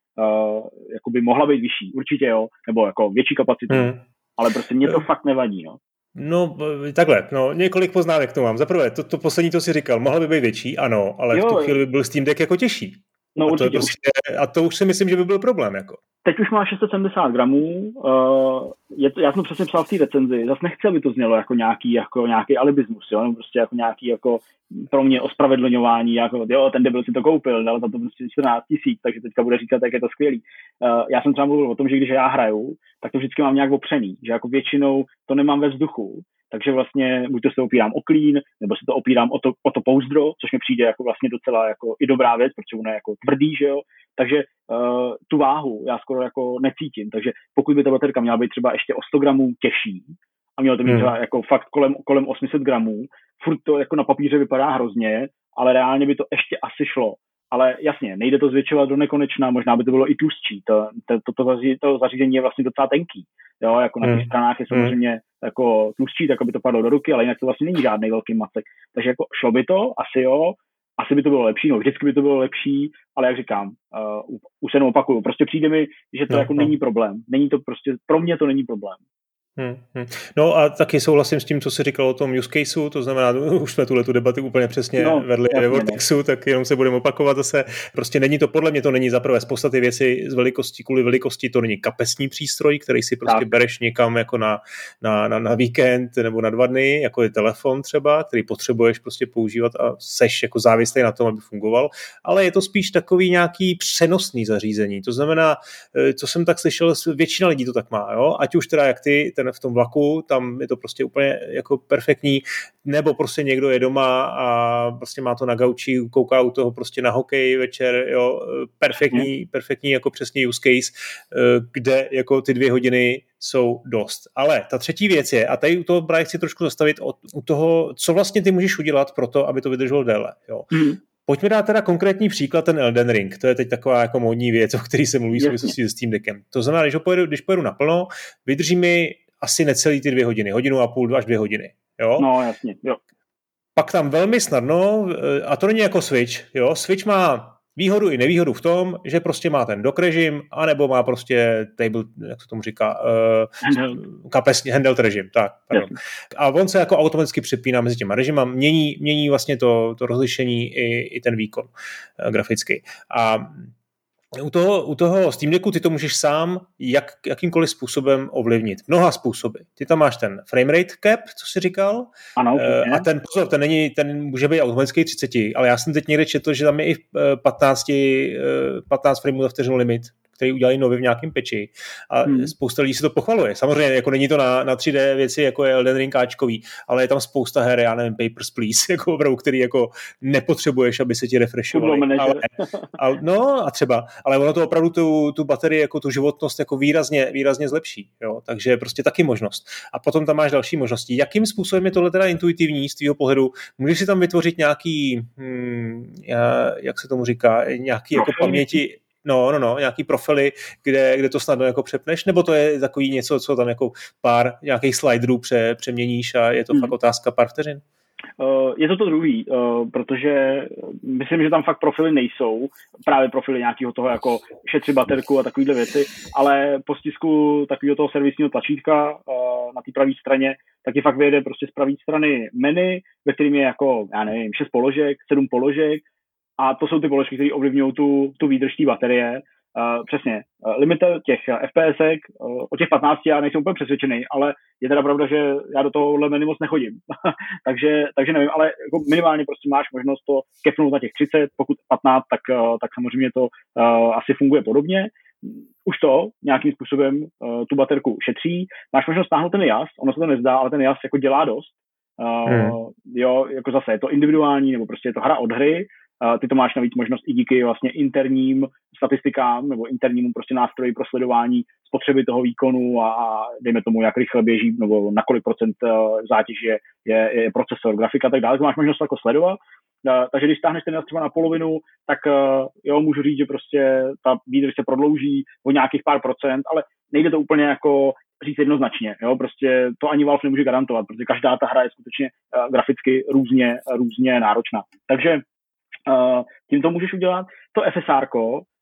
jako by mohla být vyšší. Určitě jo, nebo jako větší kapacitu. Hmm. Ale prostě mě to hmm. fakt nevadí, no. No, takhle, no, několik poznámek to mám. Za prvé, to, to poslední, to si říkal, mohla by být větší, ano, ale jo, v tu chvíli by byl Steam Deck jako těžší. No, a, to určitě. prostě, a to už si myslím, že by byl problém. Jako. Teď už má 670 gramů, uh, je to, já jsem přesně psal v té recenzi, zase nechci, aby to znělo jako nějaký, jako nějaký alibismus, jo? nebo prostě jako nějaký jako pro mě ospravedlňování, jako jo, ten debil si to koupil, dal za to prostě 14 tisíc, takže teďka bude říkat, jak je to skvělý. Uh, já jsem třeba mluvil o tom, že když já hraju, tak to vždycky mám nějak opřený, že jako většinou to nemám ve vzduchu, takže vlastně buď to se opírám o klín, nebo se to opírám o to, o to pouzdro, což mi přijde jako vlastně docela jako i dobrá věc, protože ono je jako tvrdý, že jo. Takže uh, tu váhu já skoro jako necítím. Takže pokud by ta baterka měla být třeba ještě o 100 gramů těžší a mělo to být hmm. třeba jako fakt kolem, kolem 800 gramů, furt to jako na papíře vypadá hrozně, ale reálně by to ještě asi šlo ale jasně, nejde to zvětšovat do nekonečna, možná by to bylo i tlustší, to, to, to, to, zařízení, to zařízení je vlastně docela tenký, jo, jako na těch hmm. stranách je hmm. samozřejmě hmm. jako tlustší, tak aby to padlo do ruky, ale jinak to vlastně není žádný velký macek, takže jako šlo by to, asi jo, asi by to bylo lepší, no vždycky by to bylo lepší, ale jak říkám, uh, už se jenom opakuju, prostě přijde mi, že to no, jako no. není problém, není to prostě, pro mě to není problém. Hmm, hmm. No a taky souhlasím s tím, co jsi říkal o tom use caseu, to znamená, už jsme tuhle tu debatu úplně přesně no, vedli ve no. Vortexu, tak jenom se budeme opakovat zase. Prostě není to, podle mě to není zaprvé z podstaty věci z velikosti, kvůli velikosti to není kapesní přístroj, který si prostě tak. bereš někam jako na, na, na, na víkend nebo na dva dny, jako je telefon třeba, který potřebuješ prostě používat a seš jako závislý na tom, aby fungoval, ale je to spíš takový nějaký přenosný zařízení. To znamená, eh, co jsem tak slyšel, většina lidí to tak má, jo? ať už teda jak ty, ten v tom vlaku, tam je to prostě úplně jako perfektní, nebo prostě někdo je doma a prostě má to na gauči, kouká u toho prostě na hokej večer, jo, perfektní, mhm. perfektní jako přesně use case, eh, kde jako ty dvě hodiny jsou dost. Ale ta třetí věc je, a tady u toho právě chci trošku zastavit od, u toho, co vlastně ty můžeš udělat pro to, aby to vydrželo déle. Jo. Mm. Pojďme dát teda konkrétní příklad, ten Elden Ring. To je teď taková jako módní věc, o který se mluví v souvislosti s Steam Deckem. To znamená, když, pojedu, když pojedu naplno, vydrží mi asi necelý ty dvě hodiny, hodinu a půl až dvě hodiny. Jo? No, jasně, jo. Pak tam velmi snadno, eh, a to není jako Switch, jo? Switch má výhodu i nevýhodu v tom, že prostě má ten dock režim, anebo má prostě table, jak se tomu říká, uh, kapesní handheld režim, tak, pardon. A on se jako automaticky přepíná mezi těma režimy, mění, mění vlastně to, to rozlišení i, i ten výkon uh, grafický. A u toho, u toho Steam Decku ty to můžeš sám jak, jakýmkoliv způsobem ovlivnit. Mnoha způsoby. Ty tam máš ten framerate cap, co jsi říkal. Ano, uh, a ten pozor, ten, není, ten může být automatický 30, ale já jsem teď někde četl, že tam je i 15, 15 frameů za vteřinu limit který udělali nově v nějakém peči. A hmm. spousta lidí si to pochvaluje. Samozřejmě, jako není to na, na 3D věci, jako je Elden Ring Ačkový, ale je tam spousta her, já nevím, Papers, Please, jako opravdu, který jako nepotřebuješ, aby se ti refreshovali. Ale, ale, no a třeba, ale ono to opravdu tu, tu baterii, jako tu životnost jako výrazně, výrazně zlepší. Jo? Takže prostě taky možnost. A potom tam máš další možnosti. Jakým způsobem je tohle teda intuitivní z tvého pohledu? Můžeš si tam vytvořit nějaký, hmm, jak se tomu říká, nějaký jako paměti, No, no, no, nějaký profily, kde, kde to snadno jako přepneš, nebo to je takový něco, co tam jako pár nějakých sliderů pře, přeměníš a je to hmm. fakt otázka pár vteřin? Uh, je to to druhý, uh, protože myslím, že tam fakt profily nejsou, právě profily nějakého toho jako šetři baterku a takovéhle věci, ale po stisku takového toho servisního tlačítka uh, na té pravé straně, tak ti fakt vyjede prostě z pravé strany menu, ve kterým je jako, já nevím, šest položek, sedm položek a to jsou ty položky, které ovlivňují tu, tu výdrž té baterie. Uh, přesně, uh, limit těch FPS, uh, o těch 15 já nejsem úplně přesvědčený, ale je teda pravda, že já do tohohle menu moc nechodím. takže, takže nevím, ale jako minimálně prostě máš možnost to kepnout na těch 30, pokud 15, tak, uh, tak samozřejmě to uh, asi funguje podobně. už to nějakým způsobem uh, tu baterku šetří. Máš možnost stáhnout ten jas, ono se to nezdá, ale ten jas jako dělá dost. Uh, hmm. Jo, jako zase je to individuální, nebo prostě je to hra od hry. Ty to máš navíc možnost i díky vlastně interním statistikám nebo internímu prostě nástroji pro sledování spotřeby toho výkonu a, a dejme tomu, jak rychle běží nebo na kolik procent uh, zátěž je, je, je procesor, grafika a tak dále, to máš možnost jako sledovat Uh, takže když stáhneš ten třeba na polovinu, tak uh, jo, můžu říct, že prostě ta výdrž se prodlouží o nějakých pár procent, ale nejde to úplně jako říct jednoznačně, jo, prostě to ani Valve nemůže garantovat, protože každá ta hra je skutečně uh, graficky různě, různě náročná. Takže uh, tím to můžeš udělat. To FSR,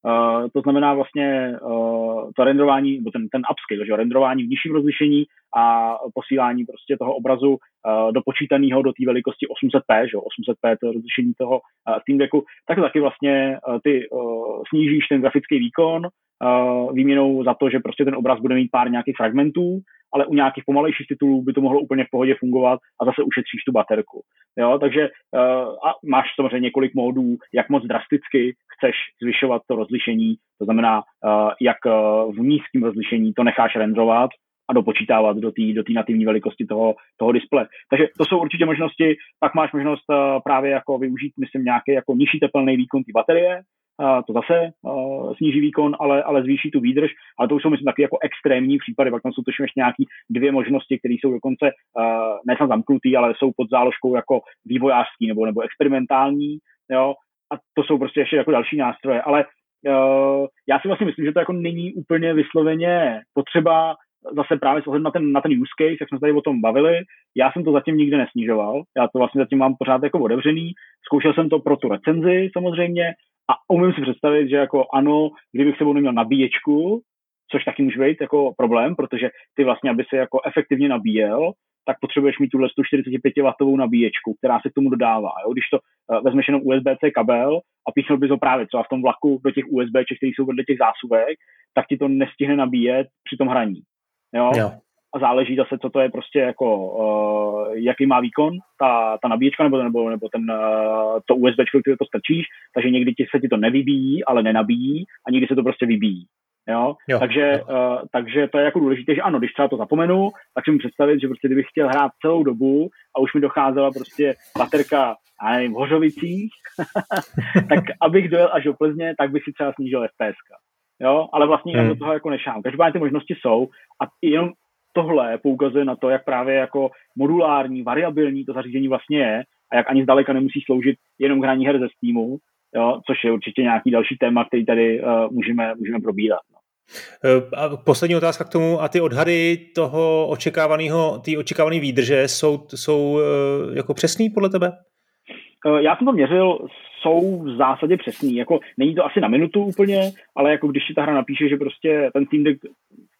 Uh, to znamená vlastně uh, to renderování, nebo ten, ten upscale, že renderování v nižším rozlišení a posílání prostě toho obrazu uh, do počítaného do té velikosti 800p, že 800p to rozlišení toho uh, Steam Decku, tak taky vlastně uh, ty uh, snížíš ten grafický výkon uh, výměnou za to, že prostě ten obraz bude mít pár nějakých fragmentů ale u nějakých pomalejších titulů by to mohlo úplně v pohodě fungovat a zase ušetříš tu baterku. Jo, takže uh, a máš samozřejmě několik módů, jak moc drasticky chceš zvyšovat to rozlišení, to znamená, uh, jak uh, v nízkém rozlišení to necháš renderovat a dopočítávat do té do nativní velikosti toho, toho displeje. Takže to jsou určitě možnosti. Pak máš možnost uh, právě jako využít, myslím, nějaký jako nižší teplný výkon té baterie, to zase uh, sníží výkon, ale, ale zvýší tu výdrž, ale to už jsou myslím taky jako extrémní případy, pak tam jsou tuším ještě nějaké dvě možnosti, které jsou dokonce uh, ne zamknutý, ale jsou pod záložkou jako vývojářský nebo, nebo experimentální, jo, a to jsou prostě ještě jako další nástroje, ale uh, já si vlastně myslím, že to jako není úplně vysloveně potřeba zase právě s na ten, na ten use case, jak jsme tady o tom bavili, já jsem to zatím nikdy nesnižoval, já to vlastně zatím mám pořád jako otevřený, zkoušel jsem to pro tu recenzi samozřejmě, a umím si představit, že jako ano, kdybych sebou neměl nabíječku, což taky může být jako problém, protože ty vlastně, aby se jako efektivně nabíjel, tak potřebuješ mít tuhle 145W nabíječku, která se k tomu dodává. Jo? Když to uh, vezmeš jenom USB-C kabel a píchnul bys ho právě třeba v tom vlaku do těch USB, které jsou vedle těch zásuvek, tak ti to nestihne nabíjet při tom hraní. Jo? Jo a záleží zase, co to je prostě jako, uh, jaký má výkon ta, ta nabíječka nebo, nebo, nebo ten, uh, to USB, které to strčíš, takže někdy ti se ti to nevybíjí, ale nenabíjí a někdy se to prostě vybíjí. Jo? Jo, takže, jo. Uh, takže to je jako důležité, že ano, když třeba to zapomenu, tak si mi představit, že prostě kdybych chtěl hrát celou dobu a už mi docházela prostě baterka a nevím, v Hořovicích, tak abych dojel až do Plzně, tak bych si třeba snížil FPS. Jo, ale vlastně hmm. do toho jako nešám. Každopádně ty možnosti jsou a jenom tohle poukazuje na to, jak právě jako modulární, variabilní to zařízení vlastně je a jak ani zdaleka nemusí sloužit jenom hraní her ze Steamu, jo, což je určitě nějaký další téma, který tady uh, můžeme, můžeme probírat. No. Eh, a poslední otázka k tomu. A ty odhady toho očekávaného, ty očekávané výdrže jsou, jsou eh, jako přesný podle tebe? Já jsem to měřil, jsou v zásadě přesný. Jako, není to asi na minutu úplně, ale jako když si ta hra napíše, že prostě ten Steam Deck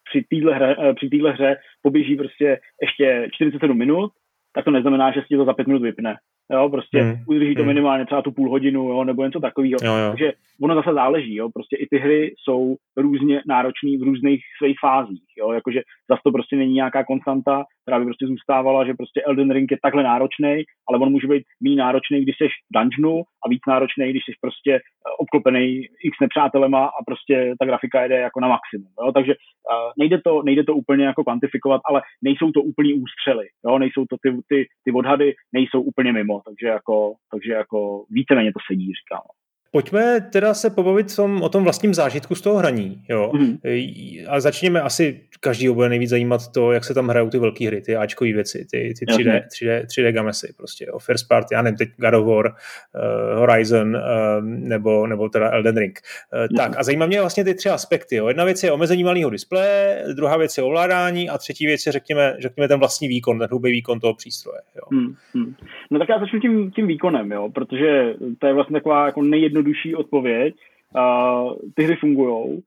při téhle hře, eh, při téhle hře poběží prostě ještě 47 minut, tak to neznamená, že si to za pět minut vypne. Jo, prostě hmm. udrží to hmm. minimálně třeba tu půl hodinu, jo, nebo něco takového. Takže ono zase záleží, jo, prostě i ty hry jsou různě náročné v různých svých fázích, jo, jakože zase to prostě není nějaká konstanta, která by prostě zůstávala, že prostě Elden Ring je takhle náročný, ale on může být méně náročný, když jsi v dungeonu a víc náročný, když jsi prostě eh, obklopený x nepřátelema a prostě ta grafika jede jako na maximum, jo, takže uh, nejde, to, nejde to úplně jako kvantifikovat, ale nejsou to úplný ústřely, jo, nejsou to ty, ty, ty odhady, nejsou úplně mimo, takže jako, takže jako víceméně to sedí, říkám. Pojďme teda se pobavit tom, o tom vlastním zážitku z toho hraní. Jo? Mm-hmm. A začněme asi, každý bude nejvíc zajímat to, jak se tam hrajou ty velké hry, ty Ačkové věci, ty, ty 3D, 3D, 3D gamesy, prostě, jo? First Party, já nevím, teď God of War, uh, Horizon uh, nebo, nebo teda Elden Ring. Uh, mm-hmm. Tak a zajímá mě vlastně ty tři aspekty. Jo? Jedna věc je omezení malého displeje, druhá věc je ovládání a třetí věc je, řekněme, řekněme ten vlastní výkon, ten hrubý výkon toho přístroje. Jo? Mm-hmm. No tak já začnu tím, tím výkonem, jo? protože to je vlastně taková jako nejjedno jednodušší odpověď. Uh, ty hry fungují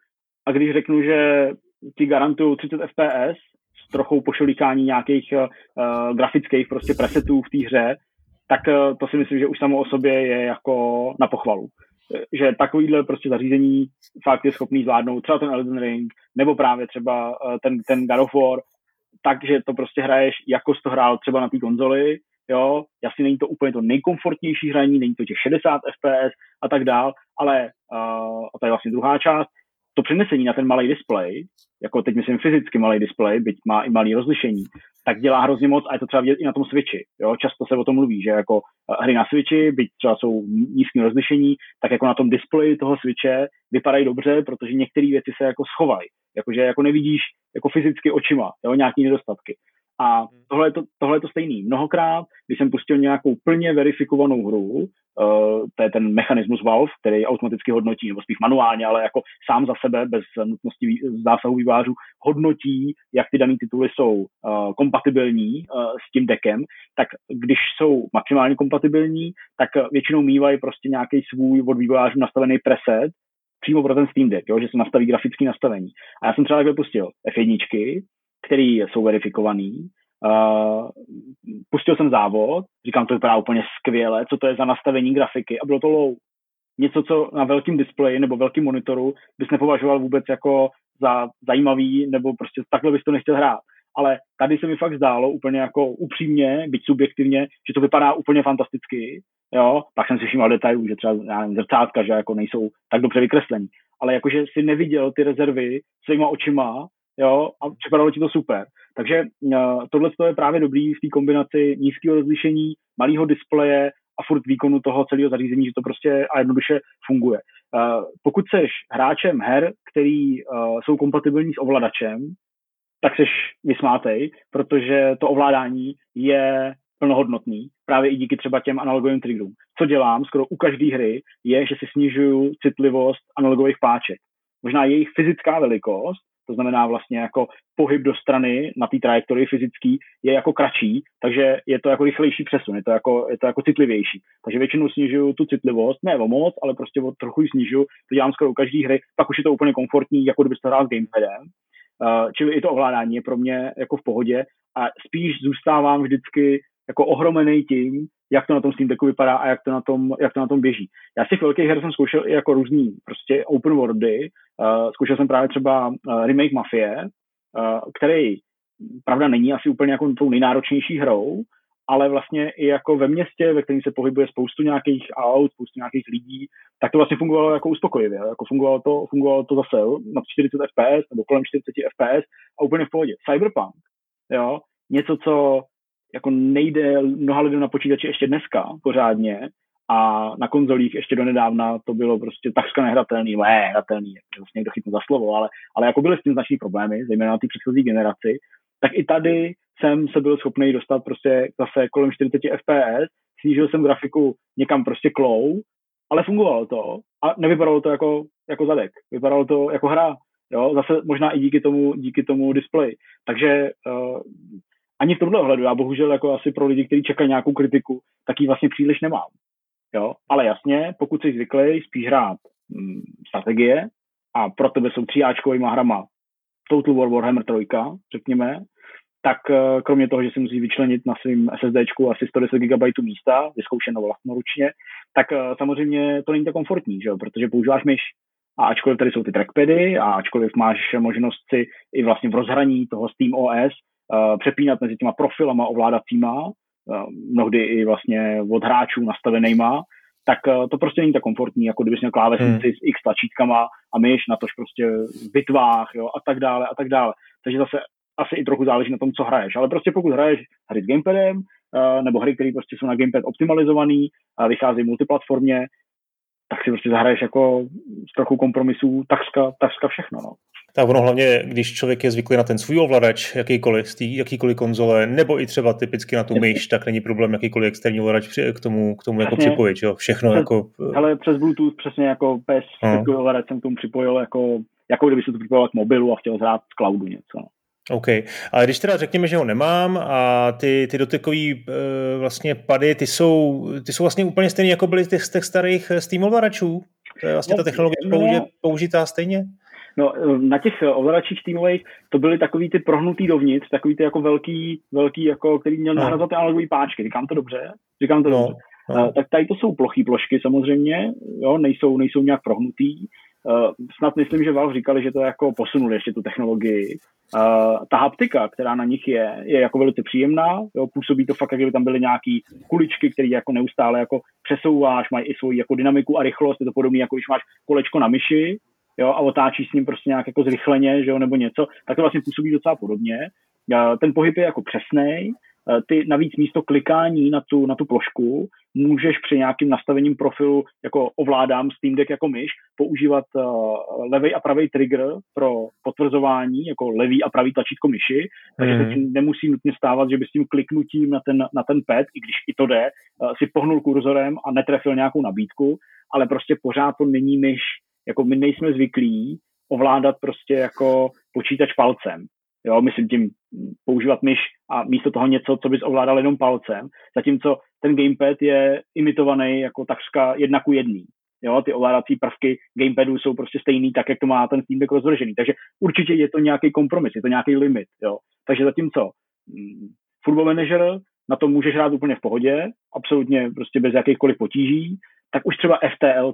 a když řeknu, že ti garantují 30 FPS s trochou pošolíkání nějakých uh, grafických prostě presetů v té hře, tak uh, to si myslím, že už samo o sobě je jako na pochvalu. Že takovýhle prostě zařízení fakt je schopný zvládnout třeba ten Elden Ring, nebo právě třeba uh, ten, ten God of War, takže to prostě hraješ, jako jsi to hrál třeba na té konzoli, jo, jasně není to úplně to nejkomfortnější hraní, není to těch 60 FPS a tak dál, ale uh, a to je vlastně druhá část, to přenesení na ten malý displej, jako teď myslím fyzicky malý displej, byť má i malý rozlišení, tak dělá hrozně moc a je to třeba vidět i na tom Switchi. Jo? Často se o tom mluví, že jako eh, hry na Switchi, byť třeba jsou nízké rozlišení, tak jako na tom displeji toho Switche vypadají dobře, protože některé věci se jako schovají. Jakože jako nevidíš jako fyzicky očima, jo? nějaký nedostatky. A hmm. tohle je, to, tohle je to stejný. Mnohokrát, když jsem pustil nějakou plně verifikovanou hru, uh, to je ten mechanismus Valve, který automaticky hodnotí, nebo spíš manuálně, ale jako sám za sebe, bez nutnosti zásahu vývářů, hodnotí, jak ty dané tituly jsou uh, kompatibilní uh, s tím dekem, tak když jsou maximálně kompatibilní, tak většinou mývají prostě nějaký svůj od vývojářů nastavený preset, přímo pro ten Steam Deck, jo, že se nastaví grafické nastavení. A já jsem třeba takhle pustil F1, který jsou verifikovaný. Uh, pustil jsem závod, říkám, to vypadá úplně skvěle, co to je za nastavení grafiky a bylo to low. Něco, co na velkém displeji nebo velkém monitoru bys nepovažoval vůbec jako za zajímavý, nebo prostě takhle bys to nechtěl hrát. Ale tady se mi fakt zdálo úplně jako upřímně, byť subjektivně, že to vypadá úplně fantasticky, jo, pak jsem si všiml detailů, že třeba já nevím, zrcátka, že jako nejsou tak dobře vykreslení, ale jakože si neviděl ty rezervy svýma očima jo, a připadalo ti to super. Takže uh, tohle je právě dobrý v té kombinaci nízkého rozlišení, malého displeje a furt výkonu toho celého zařízení, že to prostě a jednoduše funguje. Uh, pokud seš hráčem her, který uh, jsou kompatibilní s ovladačem, tak seš vysmátej, protože to ovládání je plnohodnotný, právě i díky třeba těm analogovým triggerům. Co dělám skoro u každé hry, je, že si snižuju citlivost analogových páček. Možná jejich fyzická velikost to znamená vlastně jako pohyb do strany na té trajektorii fyzický je jako kratší, takže je to jako rychlejší přesun, je to jako, je to jako citlivější. Takže většinou snižuju tu citlivost, ne o moc, ale prostě o trochu ji snižuju, to dělám skoro u každé hry, pak už je to úplně komfortní, jako kdybyste hrál s gamepadem. Uh, čili i to ovládání je pro mě jako v pohodě a spíš zůstávám vždycky jako ohromený tím, jak to na tom Steam Decku vypadá a jak to na tom, jak to na tom běží. Já z těch velkých her jsem zkoušel i jako různý prostě open worldy. Uh, zkoušel jsem právě třeba uh, remake Mafie, uh, který pravda není asi úplně jako tou nejnáročnější hrou, ale vlastně i jako ve městě, ve kterém se pohybuje spoustu nějakých aut, spoustu nějakých lidí, tak to vlastně fungovalo jako uspokojivě. Jako fungovalo to, fungovalo to zase na 40 fps nebo kolem 40 fps a úplně v pohodě. Cyberpunk, jo, něco, co jako nejde mnoha lidem na počítači ještě dneska pořádně a na konzolích ještě do nedávna to bylo prostě takřka nehratelný, ne, hratelný, vlastně někdo chytnu za slovo, ale, ale jako byly s tím značný problémy, zejména na té předchozí generaci, tak i tady jsem se byl schopný dostat prostě zase kolem 40 fps, snížil jsem grafiku někam prostě klou, ale fungovalo to a nevypadalo to jako, jako zadek, vypadalo to jako hra, jo, zase možná i díky tomu, díky tomu displeji. Takže uh, ani v tomhle ohledu, já bohužel jako asi pro lidi, kteří čekají nějakou kritiku, tak ji vlastně příliš nemám. Jo? Ale jasně, pokud jsi zvyklý spíš hrát mm, strategie a pro tebe jsou tříáčkovýma hrama Total War Warhammer 3, řekněme, tak uh, kromě toho, že si musí vyčlenit na svým SSDčku asi 110 GB místa, vyzkoušeno vlastnoručně, tak uh, samozřejmě to není tak komfortní, že jo? protože používáš myš. A ačkoliv tady jsou ty trackpady a ačkoliv máš možnost si i vlastně v rozhraní toho Steam OS přepínat mezi těma profilama ovládacíma, uh, mnohdy i vlastně od hráčů nastavenýma, tak uh, to prostě není tak komfortní, jako kdybys měl klávesnici hmm. s x tlačítkama a myš na tož prostě v bitvách jo, a tak dále a tak dále. Takže zase asi i trochu záleží na tom, co hraješ. Ale prostě pokud hraješ hry s gamepadem, nebo hry, které prostě jsou na gamepad optimalizovaný a vycházejí multiplatformě, tak si prostě zahraješ jako s trochu kompromisů takřka, takřka všechno. No. Tak ono hlavně, když člověk je zvyklý na ten svůj ovladač, jakýkoliv, z tý, jakýkoliv konzole, nebo i třeba typicky na tu myš, tak není problém jakýkoliv externí ovladač k tomu, k tomu jako připojit, jo? všechno přes, jako... Ale přes Bluetooth přesně jako PES, no. ovladač jsem k tomu připojil jako, jako kdyby se to připojil k mobilu a chtěl zhrát z cloudu něco. No. OK, ale když teda řekněme, že ho nemám a ty, ty dotykový e, vlastně pady, ty jsou, ty jsou vlastně úplně stejné, jako byly z těch starých eh, Steam ovladačů? To je vlastně no, ta technologie no, použitá stejně? No, na těch ovladačích Steamových to byly takový ty prohnutý dovnitř, takový ty jako velký, velký jako, který měl no. nahrazovat ty analogový páčky. Říkám to dobře? Říkám to no. dobře. No. Uh, tak tady to jsou plochý plošky samozřejmě, jo, nejsou, nejsou nějak prohnutý. Uh, snad myslím, že Valve říkali, že to jako posunuli ještě tu technologii. Uh, ta haptika, která na nich je, je jako velice příjemná, jo, působí to fakt, jak kdyby tam byly nějaký kuličky, které jako neustále jako přesouváš, mají i svoji jako dynamiku a rychlost, je to podobné, jako když máš kolečko na myši, jo, a otáčí s ním prostě nějak jako zrychleně, že jo, nebo něco, tak to vlastně působí docela podobně. Ten pohyb je jako přesný, ty navíc místo klikání na tu, na tu plošku můžeš při nějakým nastavením profilu, jako ovládám Steam Deck jako myš, používat uh, levý a pravý trigger pro potvrzování, jako levý a pravý tlačítko myši, takže mm. se tím nemusí nutně stávat, že by s tím kliknutím na ten, na ten pad, i když i to jde, uh, si pohnul kurzorem a netrefil nějakou nabídku, ale prostě pořád to není myš, jako my nejsme zvyklí ovládat prostě jako počítač palcem. Jo, myslím tím používat myš a místo toho něco, co bys ovládal jenom palcem, zatímco ten gamepad je imitovaný jako takřka jedna ku jedný. Jo, ty ovládací prvky gamepadu jsou prostě stejný, tak jak to má ten Steam Deck rozvržený. Takže určitě je to nějaký kompromis, je to nějaký limit. Jo. Takže zatímco mm, Football Manager na to můžeš hrát úplně v pohodě, absolutně prostě bez jakýchkoliv potíží, tak už třeba FTL,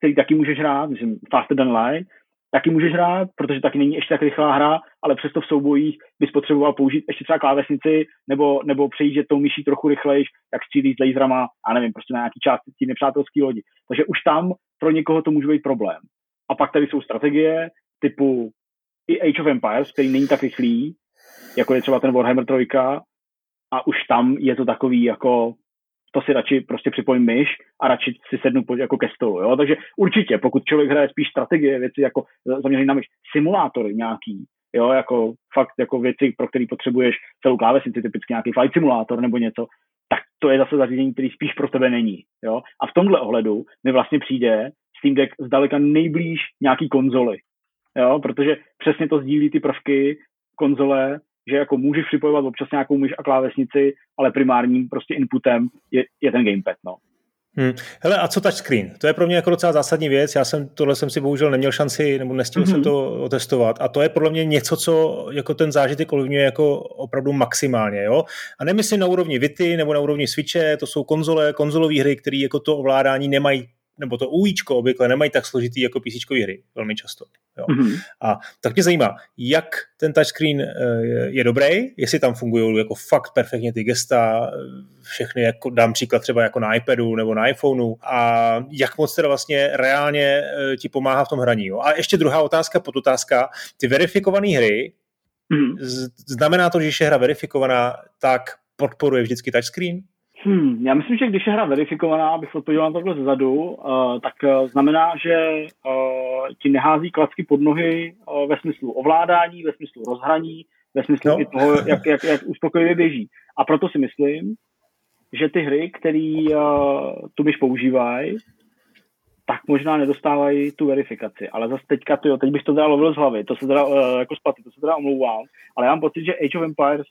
který taky můžeš hrát, myslím Faster Than Light, taky můžeš hrát, protože taky není ještě tak rychlá hra, ale přesto v soubojích bys potřeboval použít ještě třeba klávesnici nebo, nebo přejíždět tou myší trochu rychlejš, jak střílí s laserama, a nevím, prostě na nějaký části té nepřátelské lodi. Takže už tam pro někoho to může být problém. A pak tady jsou strategie typu i Age of Empires, který není tak rychlý, jako je třeba ten Warhammer 3, a už tam je to takový jako to si radši prostě připojím myš a radši si sednu jako ke stolu. Jo? Takže určitě, pokud člověk hraje spíš strategie, věci jako zaměřený na myš, simulátory nějaký, jo, jako fakt jako věci, pro které potřebuješ celou klávesnici, typicky nějaký flight simulátor nebo něco, tak to je zase zařízení, který spíš pro tebe není. Jo? A v tomhle ohledu mi vlastně přijde Steam Deck zdaleka nejblíž nějaký konzoli. Jo? Protože přesně to sdílí ty prvky konzole že jako můžeš připojovat občas nějakou myš a klávesnici, ale primárním prostě inputem je, je ten gamepad. No. Hmm. Hele, a co touchscreen? To je pro mě jako docela zásadní věc. Já jsem tohle jsem si bohužel neměl šanci, nebo nestihl mm-hmm. jsem to otestovat. A to je podle mě něco, co jako ten zážitek ovlivňuje jako opravdu maximálně. Jo? A nemyslím na úrovni Vity nebo na úrovni Switche, to jsou konzole, konzolové hry, které jako to ovládání nemají nebo to UIčko obvykle nemají tak složitý jako PC hry, velmi často. Jo. Mm-hmm. A tak mě zajímá, jak ten touchscreen eh, je dobrý, jestli tam fungují jako fakt perfektně ty gesta, všechny, jako dám příklad třeba jako na iPadu nebo na iPhoneu a jak moc teda vlastně reálně eh, ti pomáhá v tom hraní. Jo. A ještě druhá otázka, podotázka, ty verifikované hry, mm-hmm. znamená to, že když je hra verifikovaná, tak podporuje vždycky touchscreen? Hmm, já myslím, že když je hra verifikovaná, abych odpověděl na takhle zezadu, uh, tak uh, znamená, že uh, ti nehází klacky pod nohy uh, ve smyslu ovládání, ve smyslu rozhraní, ve smyslu no. i toho, jak, jak, jak uspokojivě běží. A proto si myslím, že ty hry, které uh, tu myš používají, tak možná nedostávají tu verifikaci. Ale zase teďka, tyjo, teď bych to teda lovil z hlavy, to se teda uh, jako spaty, to se teda omlouvám, ale já mám pocit, že Age of Empires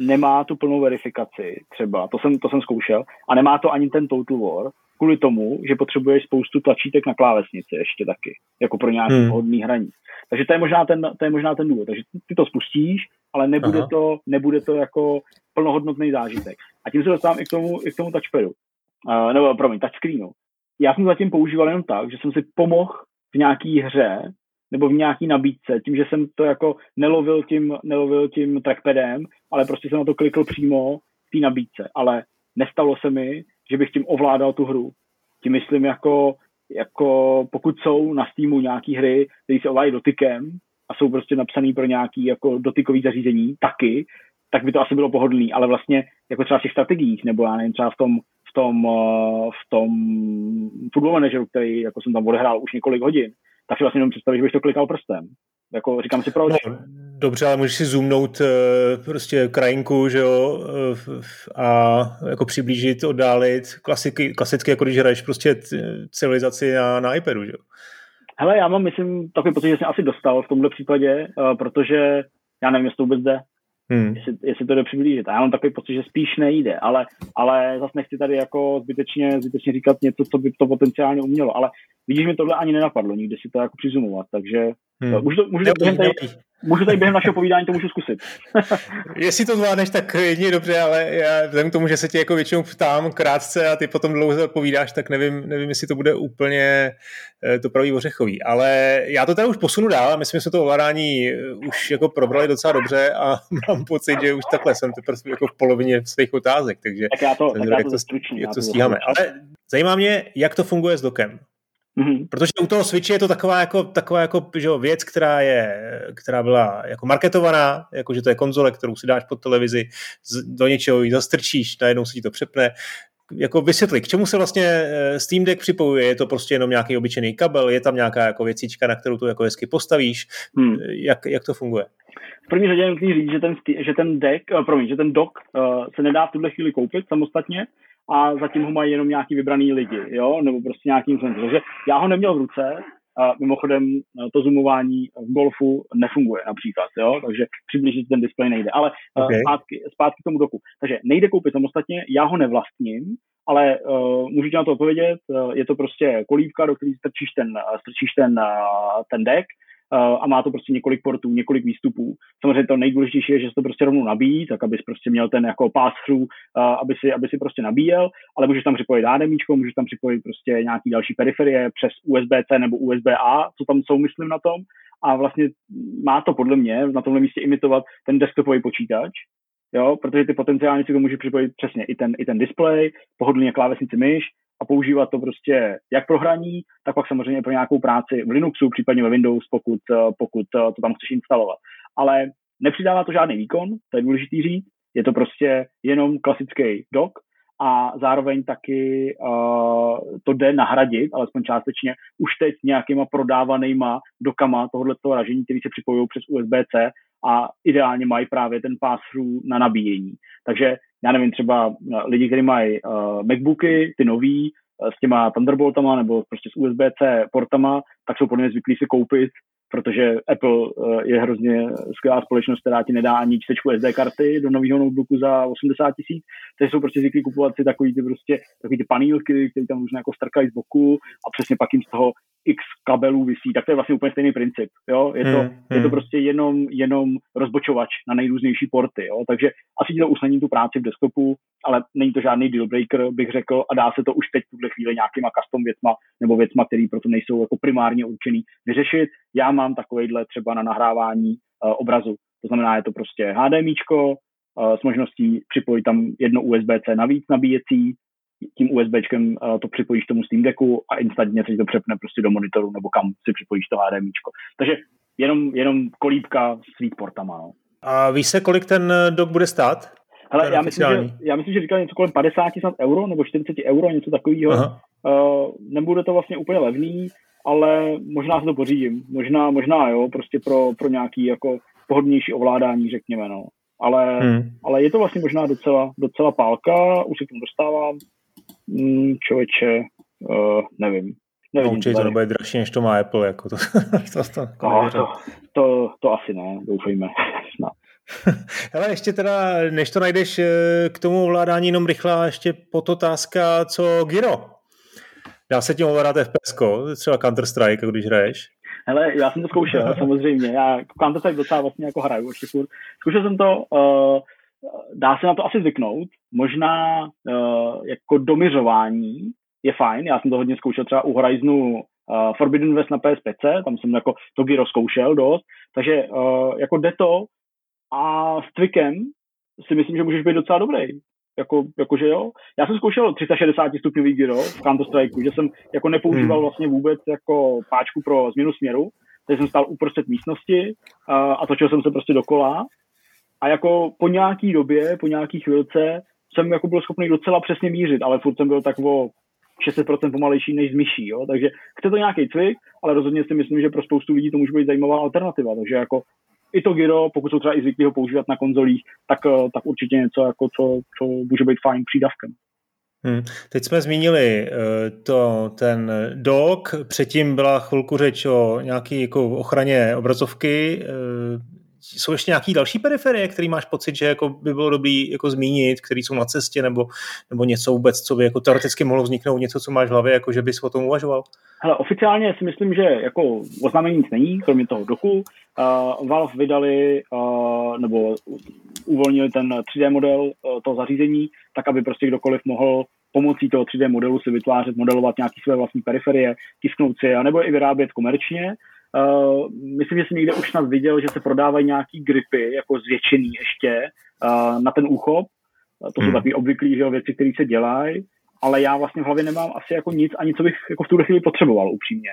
nemá tu plnou verifikaci třeba, to jsem, to jsem zkoušel, a nemá to ani ten Total War, kvůli tomu, že potřebuješ spoustu tlačítek na klávesnici ještě taky, jako pro nějaký hmm. vhodný hraní. Takže to je možná ten, to je možná ten důvod. Takže ty to spustíš, ale nebude to, nebude to jako plnohodnotný zážitek. A tím se dostávám i k tomu, i k tomu touchpadu. Uh, nebo, promiň, touchscreenu. Já jsem zatím používal jenom tak, že jsem si pomohl v nějaký hře nebo v nějaký nabídce, tím, že jsem to jako nelovil tím, nelovil tím trackpadem, ale prostě jsem na to klikl přímo v té nabídce. Ale nestalo se mi, že bych tím ovládal tu hru. Tím myslím jako, jako pokud jsou na Steamu nějaký hry, které se ovládají dotykem a jsou prostě napsané pro nějaký jako dotykový zařízení taky, tak by to asi bylo pohodlný, ale vlastně jako třeba v těch strategiích, nebo já nevím, třeba v tom, v tom, eh, v tom football manageru, který jako jsem tam odehrál už několik hodin, tak si vlastně jenom představit, že bych to klikal prstem. Jako říkám si proč. No, dobře, ale můžeš si zoomnout uh, prostě krajinku, že jo, uh, a jako přiblížit, oddálit, klasiky, klasicky, jako když hraješ prostě civilizaci na, na iPadu, že jo. Hele, já mám, myslím, takový pocit, že jsem asi dostal v tomhle případě, uh, protože já nevím, jestli to vůbec jde, hmm. jestli, jestli to jde přiblížit. A já mám takový pocit, že spíš nejde, ale, ale zase nechci tady jako zbytečně, zbytečně říkat něco, co by to potenciálně umělo. Ale vidíš, mi tohle ani nenapadlo nikdy si to jako přizumovat, takže hmm. můžu, to, můžu, to tady, můžu tady během našeho povídání to můžu zkusit. Jestli to zvládneš, tak jedině dobře, ale já vzhledem k tomu, že se tě jako většinou ptám krátce a ty potom dlouho odpovídáš, tak nevím, nevím, jestli to bude úplně eh, to pravý ořechový. Ale já to teda už posunu dál, myslím, že se to ovládání eh, už jako probrali docela dobře a mám pocit, že už takhle jsem teprve jako v polovině svých otázek, takže tak já to, tak já to, jak to, stručný, jak to stíháme. Ale zajímá mě, jak to funguje s dokem. Mm-hmm. Protože u toho Switche je to taková jako, taková jako že jo, věc, která, je, která byla jako marketovaná, jako že to je konzole, kterou si dáš pod televizi, do něčeho ji zastrčíš, najednou se ti to přepne. Jako vysvětli, k čemu se vlastně eh, Steam Deck připojuje? Je to prostě jenom nějaký obyčejný kabel? Je tam nějaká jako věcička, na kterou tu jako hezky postavíš? Hmm. Jak, jak to funguje? V první řadě je nutný říct, že ten, že ten deck, uh, promiň, že ten dock uh, se nedá v tuhle chvíli koupit samostatně, a zatím ho mají jenom nějaký vybraný lidi, jo, nebo prostě nějakým způsobem. Takže já ho neměl v ruce, a mimochodem eh, to zoomování v golfu nefunguje například, jo, takže přiblížit ten displej nejde. Ale eh, okay. zpátky, zpátky k tomu doku. Takže nejde koupit samostatně, já ho nevlastním, ale uh, můžu ti na to odpovědět, uh, je to prostě kolívka, do které strčíš ten, strčíš ten, uh, ten deck, a má to prostě několik portů, několik výstupů. Samozřejmě to nejdůležitější je, že se to prostě rovnou nabíjí, tak abys prostě měl ten jako pass through, aby si, aby si prostě nabíjel, ale můžeš tam připojit HDMI, můžeš tam připojit prostě nějaký další periferie přes USB-C nebo USB-A, co tam jsou, myslím na tom. A vlastně má to podle mě na tomhle místě imitovat ten desktopový počítač, jo, protože ty potenciálně si to může připojit přesně i ten, i ten display, pohodlně klávesnici myš, a používat to prostě jak pro hraní, tak pak samozřejmě pro nějakou práci v Linuxu, případně ve Windows, pokud, eh, pokud eh, to tam chceš instalovat. Ale nepřidává to žádný výkon, to je důležitý říct, je to prostě jenom klasický dock a zároveň taky uh, to jde nahradit, alespoň částečně, už teď nějakýma prodávanýma dokama tohoto ražení, který se připojují přes USB-C a ideálně mají právě ten pass-through na nabíjení. Takže já nevím, třeba eh, lidi, kteří mají uh, MacBooky, ty nový, uh, s těma Thunderboltama nebo prostě s USB-C portama, tak jsou podle mě zvyklí si koupit protože Apple uh, je hrozně skvělá společnost, která ti nedá ani čtečku SD karty do nového notebooku za 80 tisíc, takže jsou prostě zvyklí kupovat si takový ty prostě, takový ty panílky, které tam možná jako strkají z boku a přesně pak jim z toho x kabelů vysí, tak to je vlastně úplně stejný princip. Jo? Je, to, hmm. je to prostě jenom, jenom rozbočovač na nejrůznější porty. Jo? Takže asi ti to usnadní tu práci v desktopu, ale není to žádný deal breaker, bych řekl, a dá se to už teď v tuhle chvíli nějakýma custom věcma nebo věcma, které proto nejsou jako primárně určený vyřešit. Já mám takovýhle třeba na nahrávání uh, obrazu. To znamená, je to prostě HDMIčko, uh, s možností připojit tam jedno USB-C navíc nabíjecí, tím USBčkem uh, to připojíš tomu Steam Decku a instantně se to přepne prostě do monitoru nebo kam si připojíš to HDMIčko. Takže jenom, jenom kolíbka s svých portama. No. A víš se, kolik ten dock bude stát? Hele, já myslím, že, já myslím, že říkal něco kolem 50 snad euro nebo 40 euro, něco takového. Uh, nebude to vlastně úplně levný, ale možná se to pořídím. Možná, možná jo, prostě pro, pro nějaký jako pohodlnější ovládání, řekněme, no. Ale, hmm. ale je to vlastně možná docela, docela pálka, už se k tomu dostávám. Hmm, člověče, uh, nevím. nevím no, určitě to bude dražší, než to má Apple. Jako to, to, to, no, to, to, to, asi ne, doufejme. Snad. Hele, ještě teda, než to najdeš eh, k tomu ovládání, jenom rychlá ještě otázka, co Giro? Dá se tím ovládat FPS, třeba Counter-Strike, když hraješ? Hele, já jsem to zkoušel, samozřejmě. Já Counter-Strike docela vlastně jako hraju ještě furt. Zkoušel jsem to, uh, dá se na to asi zvyknout. Možná uh, jako domiřování je fajn. Já jsem to hodně zkoušel třeba u Horizonu uh, Forbidden West na PS5, tam jsem jako to gyro zkoušel dost, takže uh, jako jde to a s Twickem si myslím, že můžeš být docela dobrý. Jako, jakože jo. Já jsem zkoušel 360 stupňový gyro v Counter Strike, že jsem jako nepoužíval hmm. vlastně vůbec jako páčku pro změnu směru, takže jsem stál uprostřed místnosti a, a točil jsem se prostě dokola a jako po nějaký době, po nějaký chvilce jsem jako byl schopný docela přesně mířit, ale furt jsem byl tak o 600% pomalejší než z myší, jo? takže chce to nějaký cvik, ale rozhodně si myslím, že pro spoustu lidí to může být zajímavá alternativa, takže jako i to gyro, pokud jsou třeba i zvyklí ho používat na konzolích, tak, eh, tak určitě něco, jako co, co může být fajn přídavkem. Hmm. Teď jsme zmínili uh, to, ten dog, předtím byla chvilku řeč o nějaké jako ochraně obrazovky. Jsou ještě nějaké další periferie, které máš pocit, že jako by bylo dobré jako zmínit, které jsou na cestě, nebo, nebo něco vůbec, co by jako teoreticky mohlo vzniknout, něco, co máš v hlavě, jako že bys o tom uvažoval? Hele, oficiálně si myslím, že jako oznámení nic není, kromě toho doku. Uh, Valve vydali uh, nebo uvolnili ten 3D model uh, toho zařízení, tak aby prostě kdokoliv mohl pomocí toho 3D modelu si vytvářet, modelovat nějaké své vlastní periferie, tisknout si, anebo i vyrábět komerčně. Uh, myslím, že jsem někde už snad viděl, že se prodávají nějaký gripy, jako zvětšený ještě uh, na ten úchop. Uh, to hmm. jsou takové obvyklé věci, které se dělají. ale já vlastně v hlavě nemám asi jako nic, ani co bych jako v tuhle chvíli potřeboval upřímně.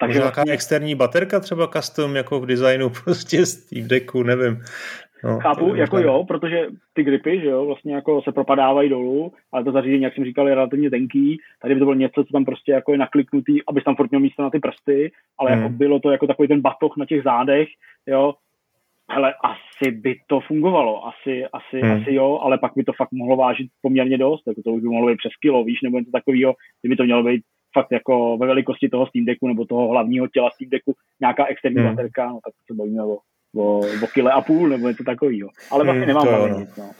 Takže Možná vlastně... externí baterka třeba custom jako v designu prostě z Steam Decku, nevím. No, Chápu, jako jo, protože ty gripy, že jo, vlastně jako se propadávají dolů, ale to zařízení, jak jsem říkal, je relativně tenký. Tady by to bylo něco, co tam prostě jako je nakliknutý, aby tam furt měl místo na ty prsty, ale hmm. jako bylo to jako takový ten batoh na těch zádech, jo. Ale asi by to fungovalo, asi, asi, hmm. asi jo, ale pak by to fakt mohlo vážit poměrně dost, jako to už by mohlo být přes kilo, víš, nebo něco takového, kdyby to mělo být fakt jako ve velikosti toho Steam Decku nebo toho hlavního těla Steam Decku nějaká externí hmm. baterka, no tak se bavíme o o, o kile a půl nebo něco takového. Ale vlastně hmm, nemám to, no. nic. No.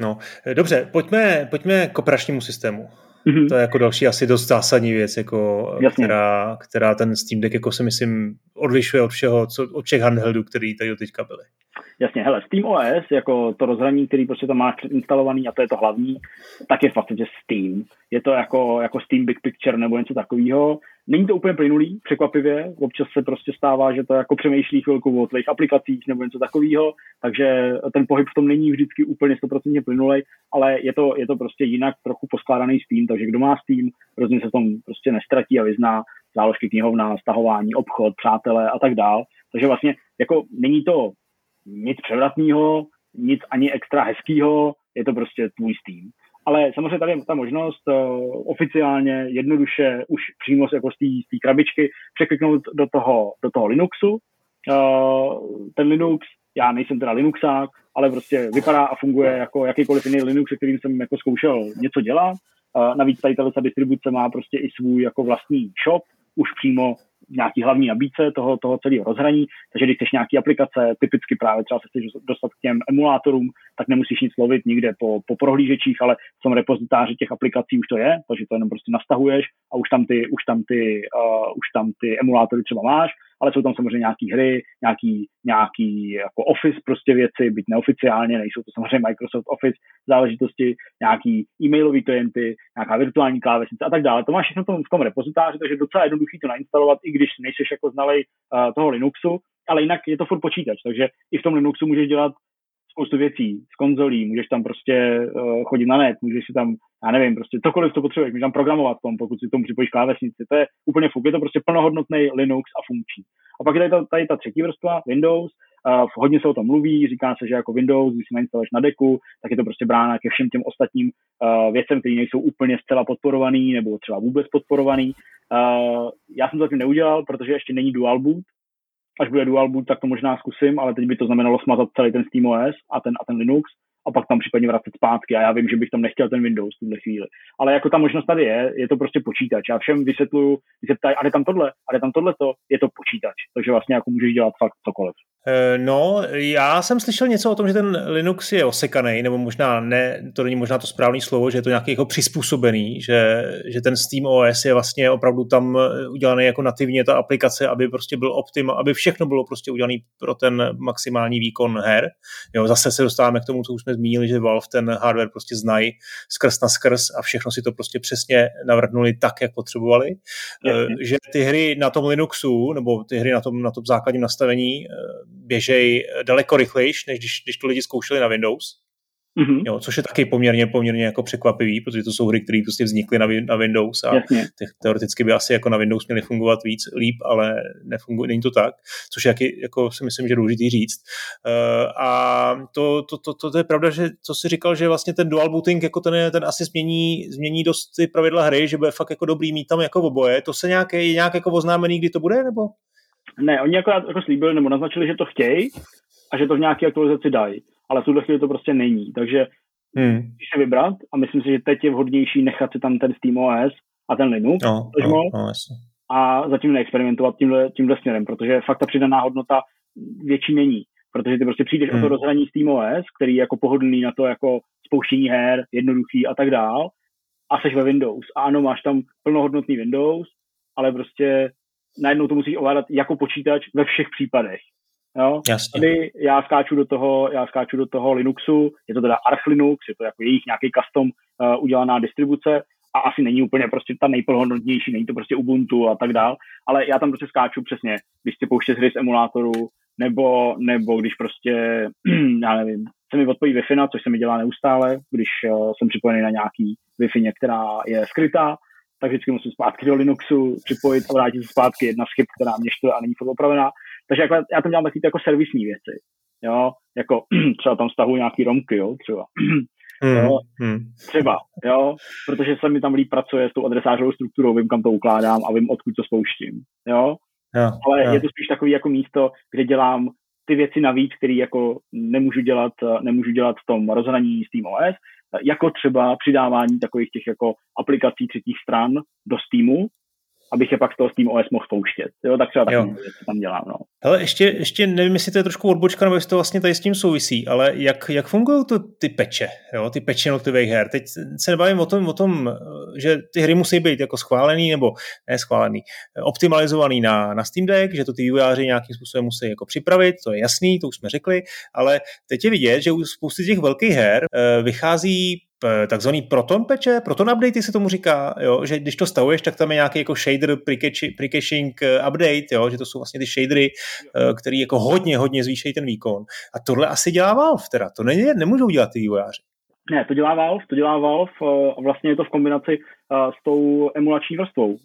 no. Dobře, pojďme, pojďme k operačnímu systému. Mm-hmm. To je jako další asi dost zásadní věc, jako, která, která ten Steam Deck jako si myslím odlišuje od všeho, co, od všech handheldů, který tady teďka byly. Jasně, hele, Steam OS, jako to rozhraní, který prostě tam máš předinstalovaný a to je to hlavní, tak je v podstatě Steam. Je to jako, jako Steam Big Picture nebo něco takového. Není to úplně plynulý, překvapivě. Občas se prostě stává, že to jako přemýšlí chvilku o tvých aplikacích nebo něco takového, takže ten pohyb v tom není vždycky úplně 100% plynulý, ale je to, je to prostě jinak trochu poskládaný Steam, takže kdo má Steam, rozhodně se v tom prostě nestratí a vyzná záložky knihovna, stahování, obchod, přátelé a tak dál. Takže vlastně jako není to nic převratného, nic ani extra hezkého, je to prostě tvůj Steam. Ale samozřejmě tady je ta možnost uh, oficiálně, jednoduše, už přímo jako z té krabičky překliknout do toho, do toho Linuxu. Uh, ten Linux, já nejsem teda Linuxák, ale prostě vypadá a funguje jako jakýkoliv jiný Linux, kterým jsem jako zkoušel něco dělat. Uh, navíc tady ta distribuce má prostě i svůj jako vlastní shop, už přímo nějaký hlavní nabídce toho, toho celého rozhraní, takže když chceš nějaký aplikace, typicky právě třeba se chceš dostat k těm emulátorům, tak nemusíš nic lovit nikde po, po prohlížečích, ale v tom repozitáři těch aplikací už to je, takže to jenom prostě nastahuješ a už tam ty, už tam ty, uh, už tam ty emulátory třeba máš ale jsou tam samozřejmě nějaké hry, nějaký, nějaký jako Office prostě věci, byť neoficiálně, nejsou to samozřejmě Microsoft Office záležitosti, nějaký e-mailové klienty, nějaká virtuální klávesnice a tak dále. To máš všechno tom, v tom repozitáři, takže docela jednoduchý to nainstalovat, i když nejseš jako znalej uh, toho Linuxu, ale jinak je to furt počítač, takže i v tom Linuxu můžeš dělat spoustu věcí z konzolí, můžeš tam prostě uh, chodit na net, můžeš si tam, já nevím, prostě cokoliv, co potřebuješ, můžeš tam programovat tom, pokud si tomu připojíš klávesnici. To je úplně fuk, je to prostě plnohodnotný Linux a funkční. A pak je tady ta, tady ta třetí vrstva, Windows, uh, hodně se o tom mluví, říká se, že jako Windows, když si nainstaluješ na deku, tak je to prostě brána ke všem těm ostatním uh, věcem, které nejsou úplně zcela podporovaný nebo třeba vůbec podporovaný. Uh, já jsem to zatím neudělal, protože ještě není dual boot, až bude dual boot, tak to možná zkusím, ale teď by to znamenalo smazat celý ten SteamOS a ten, a ten Linux a pak tam případně vracet zpátky a já vím, že bych tam nechtěl ten Windows v tuhle chvíli. Ale jako ta možnost tady je, je to prostě počítač. Já všem vysvětluju, když se ptají, a je tam tohle, a je tam tohle to, je to počítač. Takže vlastně jako můžeš dělat fakt cokoliv. Eh, no, já jsem slyšel něco o tom, že ten Linux je osekaný, nebo možná ne, to není možná to správné slovo, že je to nějaký jako přizpůsobený, že, že ten Steam OS je vlastně opravdu tam eh, udělaný jako nativně ta aplikace, aby prostě byl optim, aby všechno bylo prostě udělané pro ten maximální výkon her. Jo, zase se dostáváme k tomu, co už jsme zmínili, že Valve ten hardware prostě znají skrz na skrz a všechno si to prostě přesně navrhnuli tak, jak potřebovali. Jasně. Eh, že ty hry na tom Linuxu, nebo ty hry na tom, na tom základním nastavení běžej daleko rychlejš, než když, když to lidi zkoušeli na Windows. Mm-hmm. Jo, což je taky poměrně, poměrně jako překvapivý, protože to jsou hry, které prostě vznikly na, na Windows a te, teoreticky by asi jako na Windows měly fungovat víc líp, ale nefunguje, není to tak, což je jaký, jako si myslím, že je důležitý říct. Uh, a to, to, to, to, to, je pravda, že co si říkal, že vlastně ten dual booting jako ten, ten asi změní, změní dost ty pravidla hry, že bude fakt jako dobrý mít tam jako oboje. To se nějak, nějak jako oznámený, kdy to bude, nebo? Ne, oni akorát jako slíbili nebo naznačili, že to chtějí a že to v nějaké aktualizaci dají. Ale v tuhle chvíli to prostě není. Takže hmm. když se vybrat a myslím si, že teď je vhodnější nechat si tam ten SteamOS a ten Linux no, no, no, a zatím neexperimentovat tímhle, tímhle směrem, protože fakt ta přidaná hodnota větší není. Protože ty prostě přijdeš hmm. o to hmm. rozhraní SteamOS, který je jako pohodlný na to jako spouštění her, jednoduchý a tak dál, a seš ve Windows. A ano, máš tam plnohodnotný Windows, ale prostě najednou to musíš ovládat jako počítač ve všech případech. Jo? Jasně. Tady já skáču do toho, já skáču do toho Linuxu, je to teda Arch Linux, je to jako jejich nějaký custom uh, udělaná distribuce a asi není úplně prostě ta nejplnohodnotnější, není to prostě Ubuntu a tak dál, ale já tam prostě skáču přesně, když si pouště hry z emulátoru, nebo, nebo když prostě, já nevím, se mi odpojí Wi-Fi, což se mi dělá neustále, když uh, jsem připojený na nějaký Wi-Fi, která je skrytá, tak vždycky musím zpátky do Linuxu připojit a vrátit se zpátky jedna z chyb, která mě štve a není furt opravená. Takže jako, já tam dělám taky jako servisní věci. Jo, jako třeba tam stahu nějaký romky, jo, třeba. Mm, jo, mm. Třeba, jo, protože se mi tam líp pracuje s tou adresářovou strukturou, vím, kam to ukládám a vím, odkud to spouštím, jo. Ja, Ale ja. je to spíš takový jako místo, kde dělám ty věci navíc, které jako nemůžu dělat, nemůžu dělat v tom rozhraní s OS, jako třeba přidávání takových těch jako aplikací třetích stran do Steamu, abych je pak z toho Steam OS mohl pouštět. Jo, tak třeba takový věci tam dělám. No. Hele, ještě, ještě nevím, jestli to je trošku odbočka, nebo jestli to vlastně tady s tím souvisí, ale jak, jak fungují to, ty peče, jo, ty peče jednotlivých her? Teď se nebavím o tom, o tom, že ty hry musí být jako schválený, nebo ne schválený, optimalizovaný na, na Steam Deck, že to ty vývojáři nějakým způsobem musí jako připravit, to je jasný, to už jsme řekli, ale teď je vidět, že u spousty těch velkých her eh, vychází takzvaný proton peče, proton update se tomu říká, jo, že když to stavuješ, tak tam je nějaký jako shader precaching eh, update, jo, že to jsou vlastně ty shadery, eh, který jako hodně, hodně zvýšejí ten výkon. A tohle asi dělá Valve teda, to ne, nemůžou dělat ty vývojáři. Ne, to dělá Valve, to dělá Valve eh, a vlastně je to v kombinaci s tou emulační vrstvou,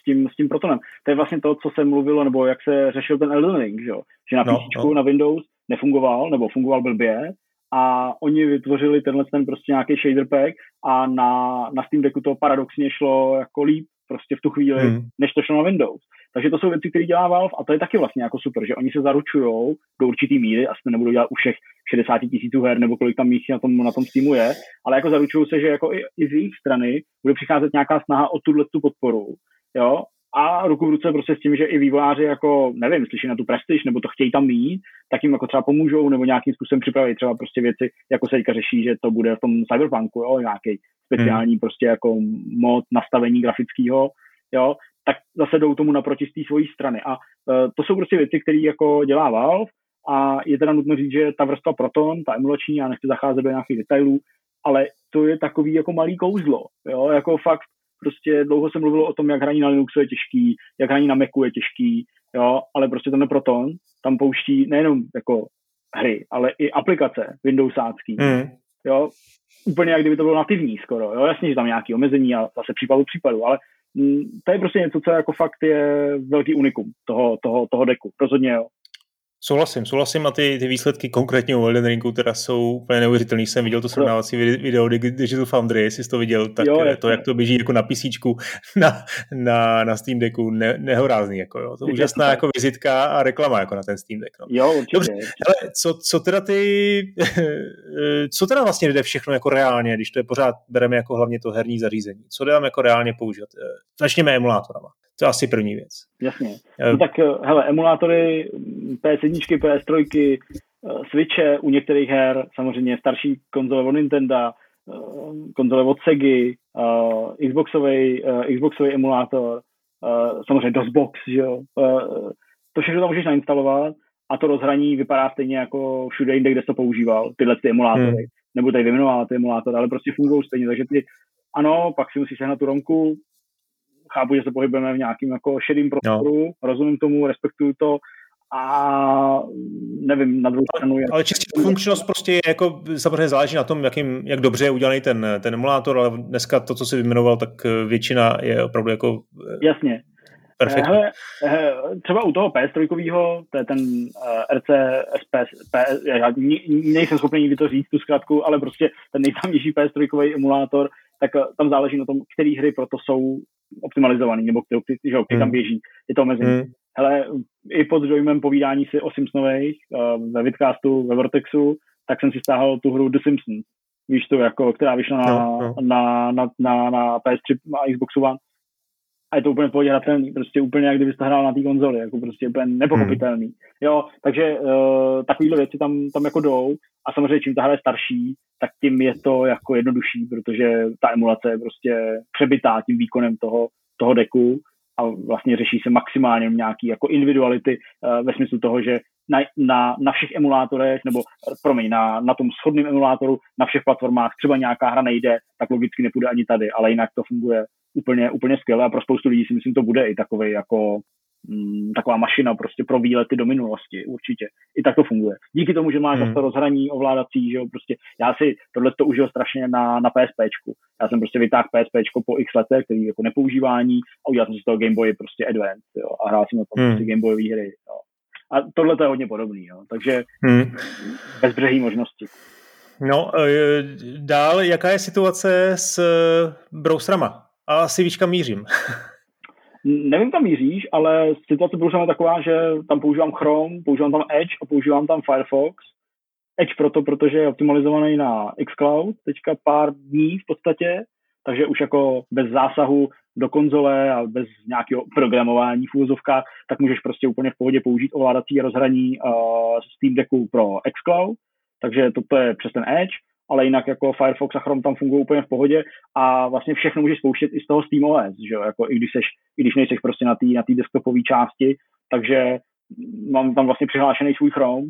s tím, s tím protonem. To je vlastně to, co se mluvilo, nebo jak se řešil ten Elden Ring, že, jo? že na no, PC no. na Windows nefungoval, nebo fungoval blbě, a oni vytvořili tenhle ten prostě nějaký shader pack a na, na Steam Decku to paradoxně šlo jako líp prostě v tu chvíli, hmm. než to šlo na Windows. Takže to jsou věci, které dělá Valve a to je taky vlastně jako super, že oni se zaručují do určitý míry, asi nebudou dělat u všech 60 tisíců her nebo kolik tam jich na tom, na tom Steamu je, ale jako zaručují se, že jako i, i z jejich strany bude přicházet nějaká snaha o tuhle tu podporu. Jo? A ruku v ruce prostě s tím, že i vývojáři jako, nevím, slyší na tu prestiž, nebo to chtějí tam mít, tak jim jako třeba pomůžou, nebo nějakým způsobem připraví třeba prostě věci, jako se teďka řeší, že to bude v tom cyberpunku, jo, nějaký speciální hmm. prostě jako mod nastavení grafického, jo, tak zase jdou tomu naproti z té svojí strany. A uh, to jsou prostě věci, které jako dělá Valve a je teda nutno říct, že ta vrstva Proton, ta emulační, já nechci zacházet do nějakých detailů, ale to je takový jako malý kouzlo, jo, jako fakt prostě dlouho se mluvilo o tom, jak hraní na Linuxu je těžký, jak hraní na Macu je těžký, jo, ale prostě ten Proton tam pouští nejenom jako hry, ale i aplikace Windowsácký, mm. jo, úplně jak kdyby to bylo nativní skoro, jo, jasně, že tam nějaké omezení a zase případu případu, ale mm, to je prostě něco, co jako fakt je velký unikum toho, toho, toho deku, rozhodně jo. Souhlasím, souhlasím a ty, ty výsledky konkrétně u Elden Ringu teda jsou úplně neuvěřitelný. Jsem viděl to srovnávací video Digital Foundry, jestli jsi to viděl, tak jo, to, jak to běží jako na PC na, na, na Steam Decku, ne, nehorázný. Jako, jo. To je úžasná jako vizitka a reklama jako na ten Steam Deck. No. Jo, určitě. Dobře, ale co, co teda ty, co teda vlastně jde všechno jako reálně, když to je pořád bereme jako hlavně to herní zařízení? Co dám jako reálně používat? Začněme emulátorama. To je asi první věc. Jasně. Eh, no tak eh, hele, emulátory PS1, PS3, eh, Switche u některých her, samozřejmě starší konzole od Nintendo, konzole od Sega, Xboxový, Xboxový emulátor, samozřejmě DOSBox, že jo. To všechno tam můžeš nainstalovat a to rozhraní vypadá stejně jako všude jinde, kde jsi to používal, tyhle ty emulátory. Hmm. Nebo tady vyjmenovat ty emulátory, ale prostě fungují stejně, takže ty ano, pak si musíš sehnat tu romku, chápu, že se pohybujeme v nějakým jako šedým prostoru, no. rozumím tomu, respektuju to, a nevím, na druhou stranu... Ale, ale čistě funkčnost prostě je jako, samozřejmě záleží na tom, jakým, jak dobře je udělaný ten, ten emulátor, ale dneska to, co jsi vyjmenoval, tak většina je opravdu jako... Jasně. Perfektní. Hele, třeba u toho PS3, to je ten uh, RC SPS, PS, já nejsem schopný nikdy to říct, tu zkrátku, ale prostě ten nejznámější PS3 emulátor, tak uh, tam záleží na tom, které hry proto jsou optimalizovaný, nebo který, který hmm. tam běží. Je to omezení. Hmm. Hele, i pod dojmem povídání si o Simpsonových uh, ve Vidcastu, ve Vortexu, tak jsem si stáhl tu hru The Simpsons. Víš to, jako, která vyšla na, no, no. na, na, na, na PS3 a Xbox One. A je to úplně pohodě prostě úplně jak kdybyste hrál na té konzoli, jako prostě úplně nepochopitelný. Hmm. Jo, takže uh, takovéhle věci tam, tam jako jdou a samozřejmě čím ta hra je starší, tak tím je to jako jednodušší, protože ta emulace je prostě přebytá tím výkonem toho, toho deku a vlastně řeší se maximálně nějaký jako individuality uh, ve smyslu toho, že na, na, na všech emulátorech, nebo promiň, na, na tom schodném emulátoru, na všech platformách třeba nějaká hra nejde, tak logicky nepůjde ani tady, ale jinak to funguje úplně, úplně skvěle a pro spoustu lidí si myslím, to bude i takový jako mm, taková mašina prostě pro výlety do minulosti, určitě. I tak to funguje. Díky tomu, že máš hmm. zase rozhraní ovládací, že jo, prostě já si tohle to užil strašně na, na PSPčku. Já jsem prostě vytáhl PSPčko po x letech, který jako nepoužívání a udělal jsem si z toho Game Boy prostě Advance, jo, a hrál jsem na tom hmm. prostě Game Boyové hry, jo. A tohle to je hodně podobný, jo. takže hmm. bezbřehý možnosti. No, e, dál, jaká je situace s browserama? A asi víš, kam mířím. Nevím, kam míříš, ale situace je taková, že tam používám Chrome, používám tam Edge a používám tam Firefox. Edge proto, protože je optimalizovaný na xCloud teďka pár dní v podstatě, takže už jako bez zásahu do konzole a bez nějakého programování v úvozovkách, tak můžeš prostě úplně v pohodě použít ovládací rozhraní uh, Steam Decku pro xCloud, takže toto je přes ten Edge, ale jinak jako Firefox a Chrome tam fungují úplně v pohodě a vlastně všechno můžeš spouštět i z toho SteamOS, že jo, jako i když, seš, i když nejseš prostě na té na desktopové části, takže mám tam vlastně přihlášený svůj Chrome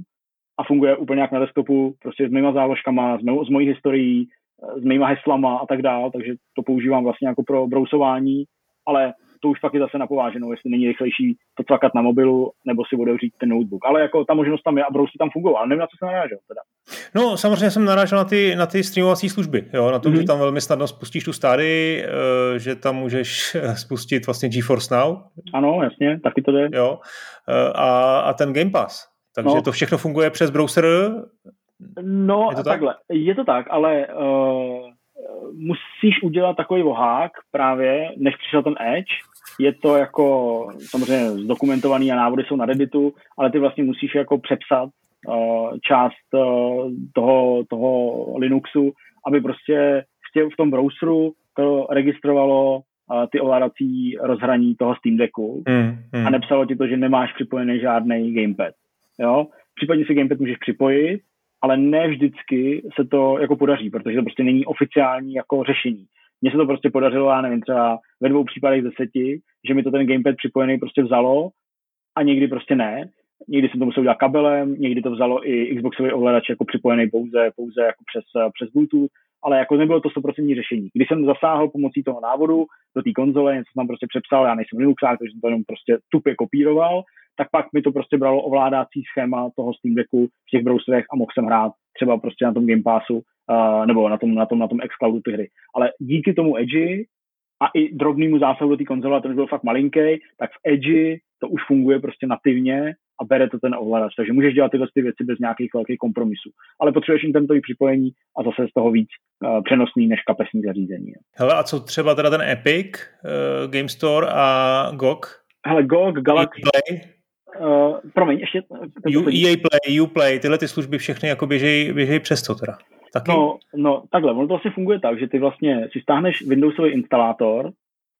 a funguje úplně jak na desktopu, prostě s mýma záložkama, s, mou, s mojí historií, s mýma heslama a tak dále, takže to používám vlastně jako pro brousování, ale to už fakt je zase napováženou, jestli není rychlejší to tlakat na mobilu, nebo si otevřít ten notebook. Ale jako ta možnost tam je a brousy tam fungují, ale nevím, na co jsem narážel teda. No, samozřejmě jsem narážel na ty, na ty streamovací služby, jo, na to, mm-hmm. že tam velmi snadno spustíš tu stády, eh, že tam můžeš eh, spustit vlastně GeForce Now. Ano, jasně, taky to jde. Jo, eh, a, a ten Game Pass. Takže no. to všechno funguje přes browser? No, je to tak? takhle, je to tak, ale uh, musíš udělat takový vohák právě, než přišel ten Edge. Je to jako samozřejmě zdokumentovaný a návody jsou na Redditu, ale ty vlastně musíš jako přepsat uh, část uh, toho, toho Linuxu, aby prostě v, v tom browseru to registrovalo uh, ty ovládací rozhraní toho Steam Decku mm, mm. a nepsalo ti to, že nemáš připojený žádný gamepad. Jo? Případně si gamepad můžeš připojit, ale ne vždycky se to jako podaří, protože to prostě není oficiální jako řešení. Mně se to prostě podařilo, já nevím, třeba ve dvou případech z deseti, že mi to ten gamepad připojený prostě vzalo a někdy prostě ne. Někdy jsem to musel udělat kabelem, někdy to vzalo i Xboxový ovladač jako připojený pouze, pouze jako přes, přes Bluetooth, ale jako nebylo to 100% řešení. Když jsem zasáhl pomocí toho návodu do té konzole, něco jsem tam prostě přepsal, já nejsem Linuxák, takže jsem to jenom prostě tupě kopíroval, tak pak mi to prostě bralo ovládací schéma toho Steam Decku v těch browserech a mohl jsem hrát třeba prostě na tom Game Passu uh, nebo na tom, na tom, na tom xCloudu ty hry. Ale díky tomu Edge a i drobnému zásahu do té konzole, a ten byl fakt malinký, tak v Edge to už funguje prostě nativně a bere to ten ovladač. Takže můžeš dělat tyhle ty věci bez nějakých velkých kompromisů. Ale potřebuješ internetový připojení a zase z toho víc uh, přenosný než kapesní zařízení. Hele, a co třeba teda ten Epic, uh, Game Store a GOG? Hele, GOG, Galaxy, Uh, promiň, ještě... U, EA Play, Uplay, tyhle ty služby všechny jako běžejí, běžejí přes to teda. Taky? No, no, takhle, ono to vlastně funguje tak, že ty vlastně si stáhneš Windowsový instalátor,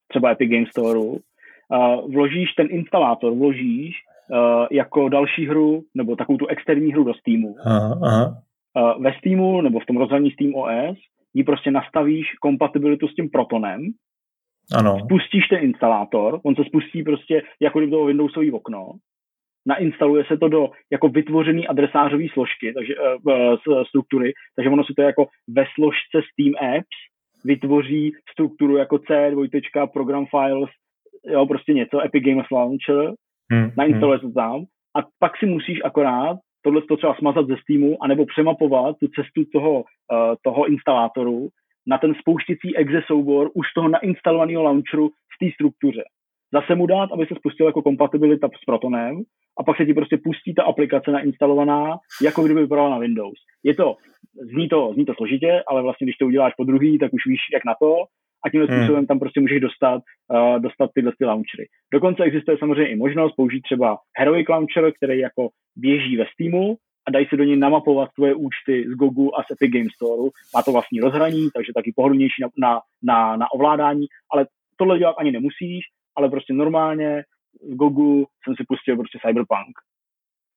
třeba Epic Game Store, uh, vložíš ten instalátor, vložíš uh, jako další hru, nebo takovou tu externí hru do Steamu. Aha, aha. Uh, ve Steamu, nebo v tom rozhraní Steam OS, ji prostě nastavíš kompatibilitu s tím Protonem, ano. spustíš ten instalátor, on se spustí prostě jako kdyby to Windowsový okno, nainstaluje se to do jako vytvořený adresářové složky, takže uh, struktury, takže ono si to jako ve složce Steam Apps vytvoří strukturu jako C, dvojtečka, program files, jo, prostě něco, Epic Games Launcher, hmm, nainstaluje hmm. se tam a pak si musíš akorát tohle to třeba smazat ze Steamu, anebo přemapovat tu cestu toho, uh, toho instalátoru na ten spouštěcí exe soubor už toho nainstalovaného launcheru v té struktuře. Zase mu dát, aby se spustil jako kompatibilita s Protonem a pak se ti prostě pustí ta aplikace nainstalovaná, jako kdyby vypadala na Windows. Je to, zní to, zní to složitě, ale vlastně když to uděláš po druhý, tak už víš, jak na to a tímhle hmm. způsobem tam prostě můžeš dostat, uh, dostat tyhle ty launchery. Dokonce existuje samozřejmě i možnost použít třeba Heroic Launcher, který jako běží ve Steamu a dají se do něj namapovat tvoje účty z Google a z Epic Game Store. Má to vlastní rozhraní, takže taky pohodlnější na, na, na, na ovládání, ale tohle dělat ani nemusíš, ale prostě normálně v Google jsem si pustil prostě Cyberpunk.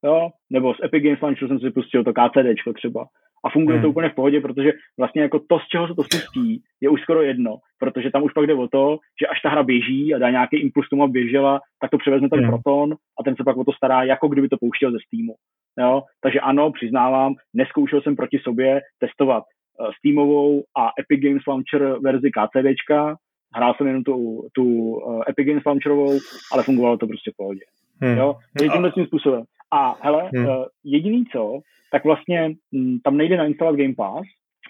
Jo? Nebo z Epic Games Launcher jsem si pustil to KCD třeba. A funguje hmm. to úplně v pohodě, protože vlastně jako to, z čeho se to spustí, je už skoro jedno, protože tam už pak jde o to, že až ta hra běží a dá nějaký impuls tomu, běžela, tak to převezme ten hmm. Proton a ten se pak o to stará, jako kdyby to pouštěl ze Steamu. Jo? Takže ano, přiznávám, neskoušel jsem proti sobě testovat uh, Steamovou a Epic Games Launcher verzi KCDčka, hrál jsem jenom tu, tu uh, Epic Games Launcherovou, ale fungovalo to prostě v pohodě. Hmm. Jo, takže tímhle tím způsobem. A hele, hmm. uh, jediný co, tak vlastně m, hm, tam nejde nainstalovat Game Pass,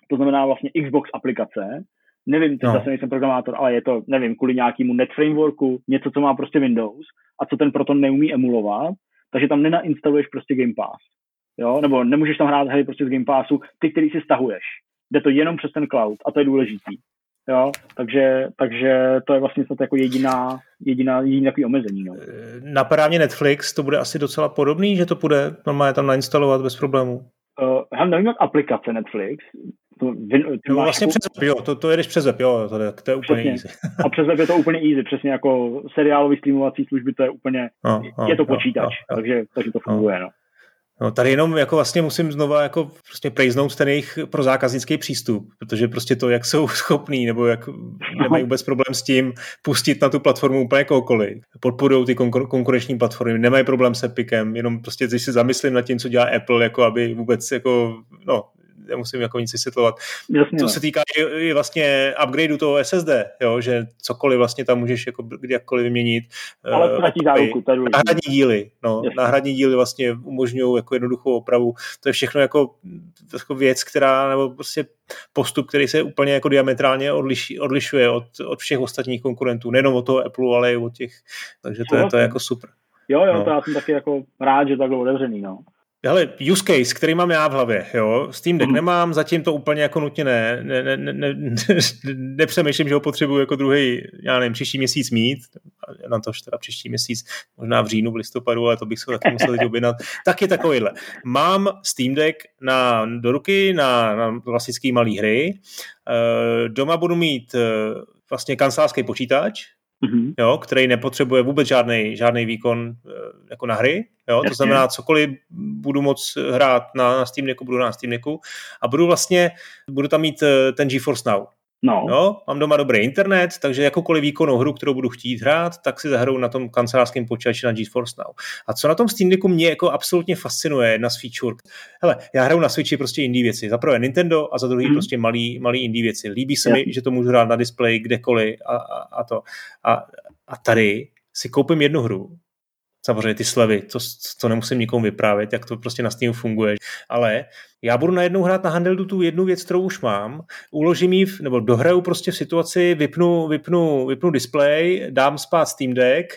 to znamená vlastně Xbox aplikace, nevím, teď no. zase nejsem programátor, ale je to, nevím, kvůli nějakému net frameworku, něco, co má prostě Windows a co ten proto neumí emulovat, takže tam nenainstaluješ prostě Game Pass. Jo? Nebo nemůžeš tam hrát hry prostě z Game Passu, ty, který si stahuješ. Jde to jenom přes ten cloud a to je důležitý. Jo, takže, takže to je vlastně snad jako jediná, jediná, jediný takový omezení. No. Napadá mě Netflix, to bude asi docela podobný, že to bude normálně tam nainstalovat bez problémů. Uh, já nevím, jak aplikace Netflix. To, vy, ty no, vlastně jako... přes web, jo, to, to jedeš přes web, jo, to je, to je úplně přesně. easy. a přes web je to úplně easy, přesně jako seriálový streamovací služby, to je úplně, no, no, je to počítač, no, takže, takže to funguje, no. no. No, tady jenom jako vlastně musím znova jako prostě prejznout ten jejich pro zákaznický přístup, protože prostě to, jak jsou schopní nebo jak nemají vůbec problém s tím pustit na tu platformu úplně kohokoliv. Podporují ty konkur- konkurenční platformy, nemají problém se pikem, jenom prostě když si zamyslím nad tím, co dělá Apple, jako aby vůbec jako, no, nemusím jako nic vysvětlovat. Jasně, co no. se týká i, i vlastně upgradeu toho SSD, jo, že cokoliv vlastně tam můžeš jako jakkoliv vyměnit. Ale ztratí záruku. Náhradní díly, no, Jasně. náhradní díly vlastně umožňují jako jednoduchou opravu. To je všechno jako, jako věc, která, nebo prostě postup, který se úplně jako diametrálně odliš, odlišuje od, od všech ostatních konkurentů, nejenom od toho Apple, ale i od těch, takže to, je, to je jako super. Jo, jo, no. to já jsem taky jako rád, že takhle otevřený, no. Hele, use case, který mám já v hlavě, jo, Steam Deck mm. nemám, zatím to úplně jako nutně ne, ne, ne, ne, ne nepřemýšlím, že ho potřebuji jako druhý, já nevím, příští měsíc mít, na to teda příští měsíc, možná v říjnu, v listopadu, ale to bych se taky musel teď objednat, tak je takovýhle. Mám Steam Deck na, do ruky na, na klasický malý hry, eh, doma budu mít eh, vlastně kancelářský počítač, mm-hmm. jo, který nepotřebuje vůbec žádný, žádný výkon eh, jako na hry. Jo? To znamená, cokoliv budu moc hrát na, na Steam Decku, budu na Steam Decku a budu vlastně, budu tam mít eh, ten GeForce Now. No. Jo, mám doma dobrý internet, takže jakoukoliv výkonnou hru, kterou budu chtít hrát, tak si zahraju na tom kancelářském počítači na GeForce Now. A co na tom Steam Decku mě jako absolutně fascinuje, jedna z feature. Hele, já hraju na Switchi prostě indie věci. Za prvé Nintendo a za druhý mm. prostě malý, malý indie věci. Líbí se yeah. mi, že to můžu hrát na displeji kdekoliv a, a, a to. A, a tady si koupím jednu hru, samozřejmě ty slevy, to, to nemusím nikomu vyprávět, jak to prostě na Steamu funguje, ale já budu najednou hrát na handheldu tu jednu věc, kterou už mám, uložím ji, nebo dohraju prostě v situaci, vypnu, vypnu, vypnu display, dám spát Steam Deck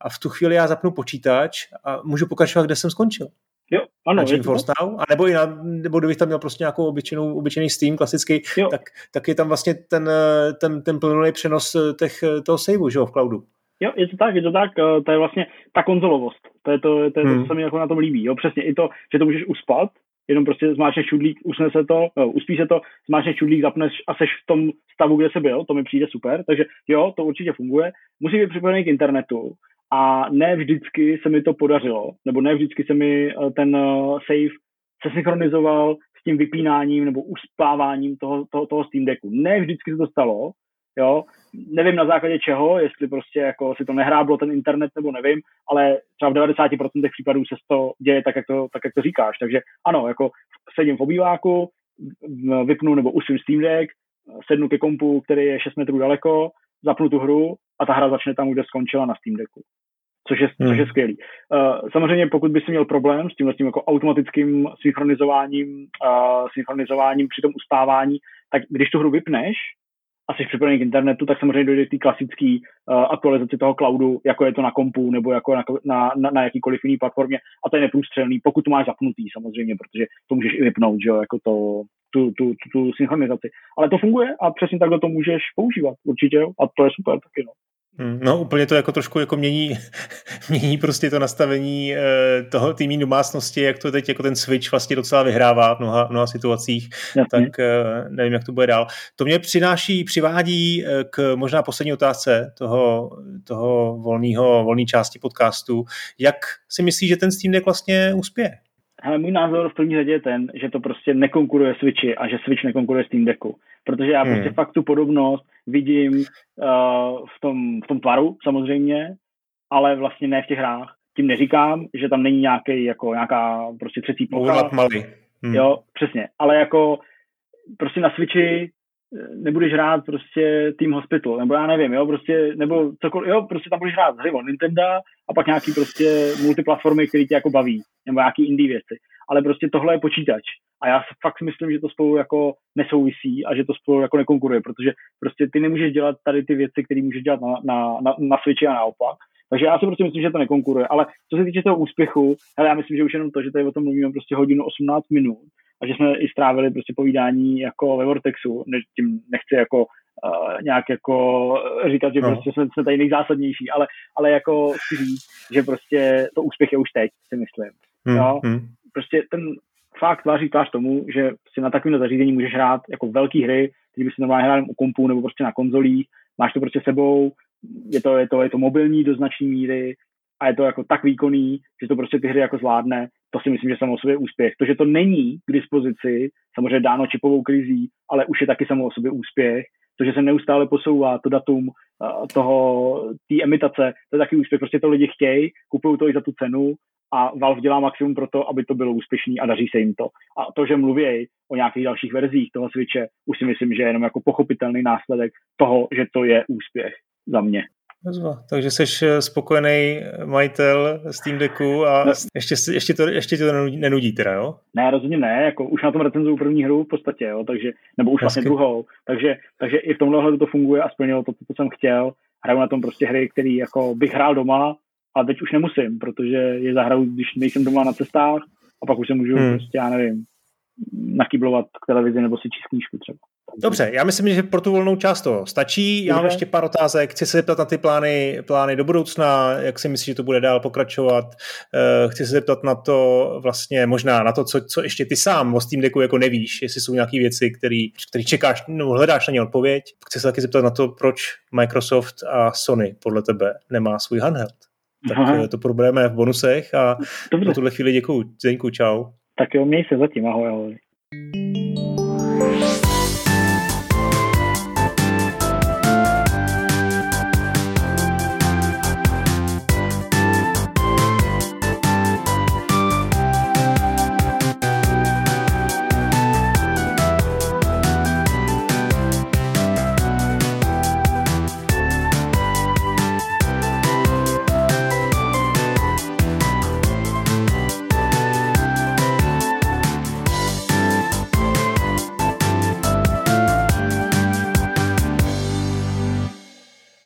a v tu chvíli já zapnu počítač a můžu pokračovat, kde jsem skončil. Jo, ano. Na GeForce Now, a nebo, i na, nebo kdybych tam měl prostě nějakou obyčejnou, obyčejný Steam klasický, tak, tak je tam vlastně ten, ten, ten plnulý přenos těch, toho saveu, že jo, v cloudu. Jo, je to tak, je to tak, eh, to je vlastně ta konzolovost, to je to, to, je hmm. to co se mi jako na tom líbí, jo, přesně i to, že to můžeš uspat, jenom prostě zmáčneš čudlík, usne se to, no, uspí se to, zmáčneš čudlík, zapneš a seš v tom stavu, kde se byl, to mi přijde super, takže jo, to určitě funguje, musí být připojený k internetu a ne vždycky se mi to podařilo, nebo ne vždycky se mi eh, ten save se synchronizoval s tím vypínáním nebo uspáváním toho, toho, toho Steam Decku. Ne vždycky se to stalo, jo, nevím na základě čeho, jestli prostě jako si to nehráblo ten internet nebo nevím, ale třeba v 90% případů se to děje tak jak to, tak, jak to říkáš. Takže ano, jako sedím v obýváku, vypnu nebo usím Steam Deck, sednu ke kompu, který je 6 metrů daleko, zapnu tu hru a ta hra začne tam, kde skončila na Steam Decku. Což je, hmm. což je skvělý. Uh, samozřejmě, pokud bys měl problém s tím, s tím jako automatickým synchronizováním, uh, synchronizováním při tom uspávání, tak když tu hru vypneš, a jsi připojený k internetu, tak samozřejmě dojde k té klasické uh, aktualizaci toho cloudu, jako je to na kompu nebo jako na, na, na, na jakýkoliv jiný platformě a to je neprůstřelný, pokud to máš zapnutý samozřejmě, protože to můžeš i vypnout, že jo, jako to, tu, tu, tu, tu synchronizaci. Ale to funguje a přesně takhle to můžeš používat, určitě jo, a to je super taky, no. Hmm, no úplně to jako trošku jako mění, mění prostě to nastavení eh, toho týmí domácnosti, jak to teď jako ten switch vlastně docela vyhrává v mnoha, mnoha situacích, Jasně. tak eh, nevím, jak to bude dál. To mě přináší, přivádí eh, k možná poslední otázce toho, toho volného, volné části podcastu. Jak si myslíš, že ten Steam Deck vlastně uspěje? Ale můj názor v první řadě je ten, že to prostě nekonkuruje Switchi a že Switch nekonkuruje Steam Decku. Protože já hmm. prostě fakt tu podobnost vidím uh, v, tom, v tom tvaru samozřejmě, ale vlastně ne v těch hrách. Tím neříkám, že tam není nějaký, jako nějaká prostě třetí plocha. malý. Hmm. Jo, přesně. Ale jako prostě na Switchi nebudeš hrát prostě Team Hospital, nebo já nevím, jo, prostě, nebo cokoliv, jo, prostě tam budeš hrát hry od Nintendo a pak nějaký prostě multiplatformy, které tě jako baví, nebo nějaký indie věci. Ale prostě tohle je počítač. A já fakt si myslím, že to spolu jako nesouvisí a že to spolu jako nekonkuruje, protože prostě ty nemůžeš dělat tady ty věci, které můžeš dělat na, na, na, na Switchi a naopak. Takže já si prostě myslím, že to nekonkuruje. Ale co se týče toho úspěchu, hele, já myslím, že už jenom to, že tady o tom mluvíme prostě hodinu 18 minut a že jsme i strávili prostě povídání jako ve Vortexu, než tím nechci jako uh, nějak jako říkat, že no. prostě jsme, jsme tady nejzásadnější, ale, ale jako chci říct, že prostě to úspěch je už teď, si myslím. Hmm, no? hmm. Prostě ten fakt tváří tvář tomu, že si na takovém zařízení můžeš hrát jako velké hry, které by si normálně hrál u kompu nebo prostě na konzolích, máš to prostě sebou, je to, je to, je to mobilní do značné míry a je to jako tak výkonný, že to prostě ty hry jako zvládne, to si myslím, že samo o sobě úspěch. To, že to není k dispozici, samozřejmě dáno čipovou krizí, ale už je taky samo o sobě úspěch. To, že se neustále posouvá to datum toho, té emitace, to je taky úspěch. Prostě to lidi chtějí, kupují to i za tu cenu a Valve dělá maximum pro to, aby to bylo úspěšný a daří se jim to. A to, že mluví o nějakých dalších verzích toho Switche, už si myslím, že je jenom jako pochopitelný následek toho, že to je úspěch za mě. Takže jsi eh, spokojený majitel Steam Decku a no. ještě, ještě, to, ještě to nenudí teda, jo? Ne, rozhodně ne, jako už na tom recenzuju první hru v podstatě, jo, takže, nebo už vlastně druhou, takže, takže i v tomhle hledu to funguje a splnilo to, co jsem chtěl. Hraju na tom prostě hry, které jako bych hrál doma, a teď už nemusím, protože je zahraju, když nejsem doma na cestách a pak už se můžu hmm. prostě, já nevím, nakyblovat k televizi nebo si číst knížku třeba. Dobře, já myslím, že pro tu volnou část to stačí. Já mám ještě pár otázek. Chci se zeptat na ty plány, plány do budoucna, jak si myslíš, že to bude dál pokračovat. Eh, chci se zeptat na to vlastně možná na to, co, co ještě ty sám o Steam Decku jako nevíš, jestli jsou nějaké věci, které čekáš, no, hledáš na ně odpověď. Chci se taky zeptat na to, proč Microsoft a Sony podle tebe nemá svůj handheld. Tak Aha. to probereme v bonusech a Dobře. na tuhle chvíli děkuju. Zdeňku, čau. Tak jo, měj se zatím, ahoj, ahoj.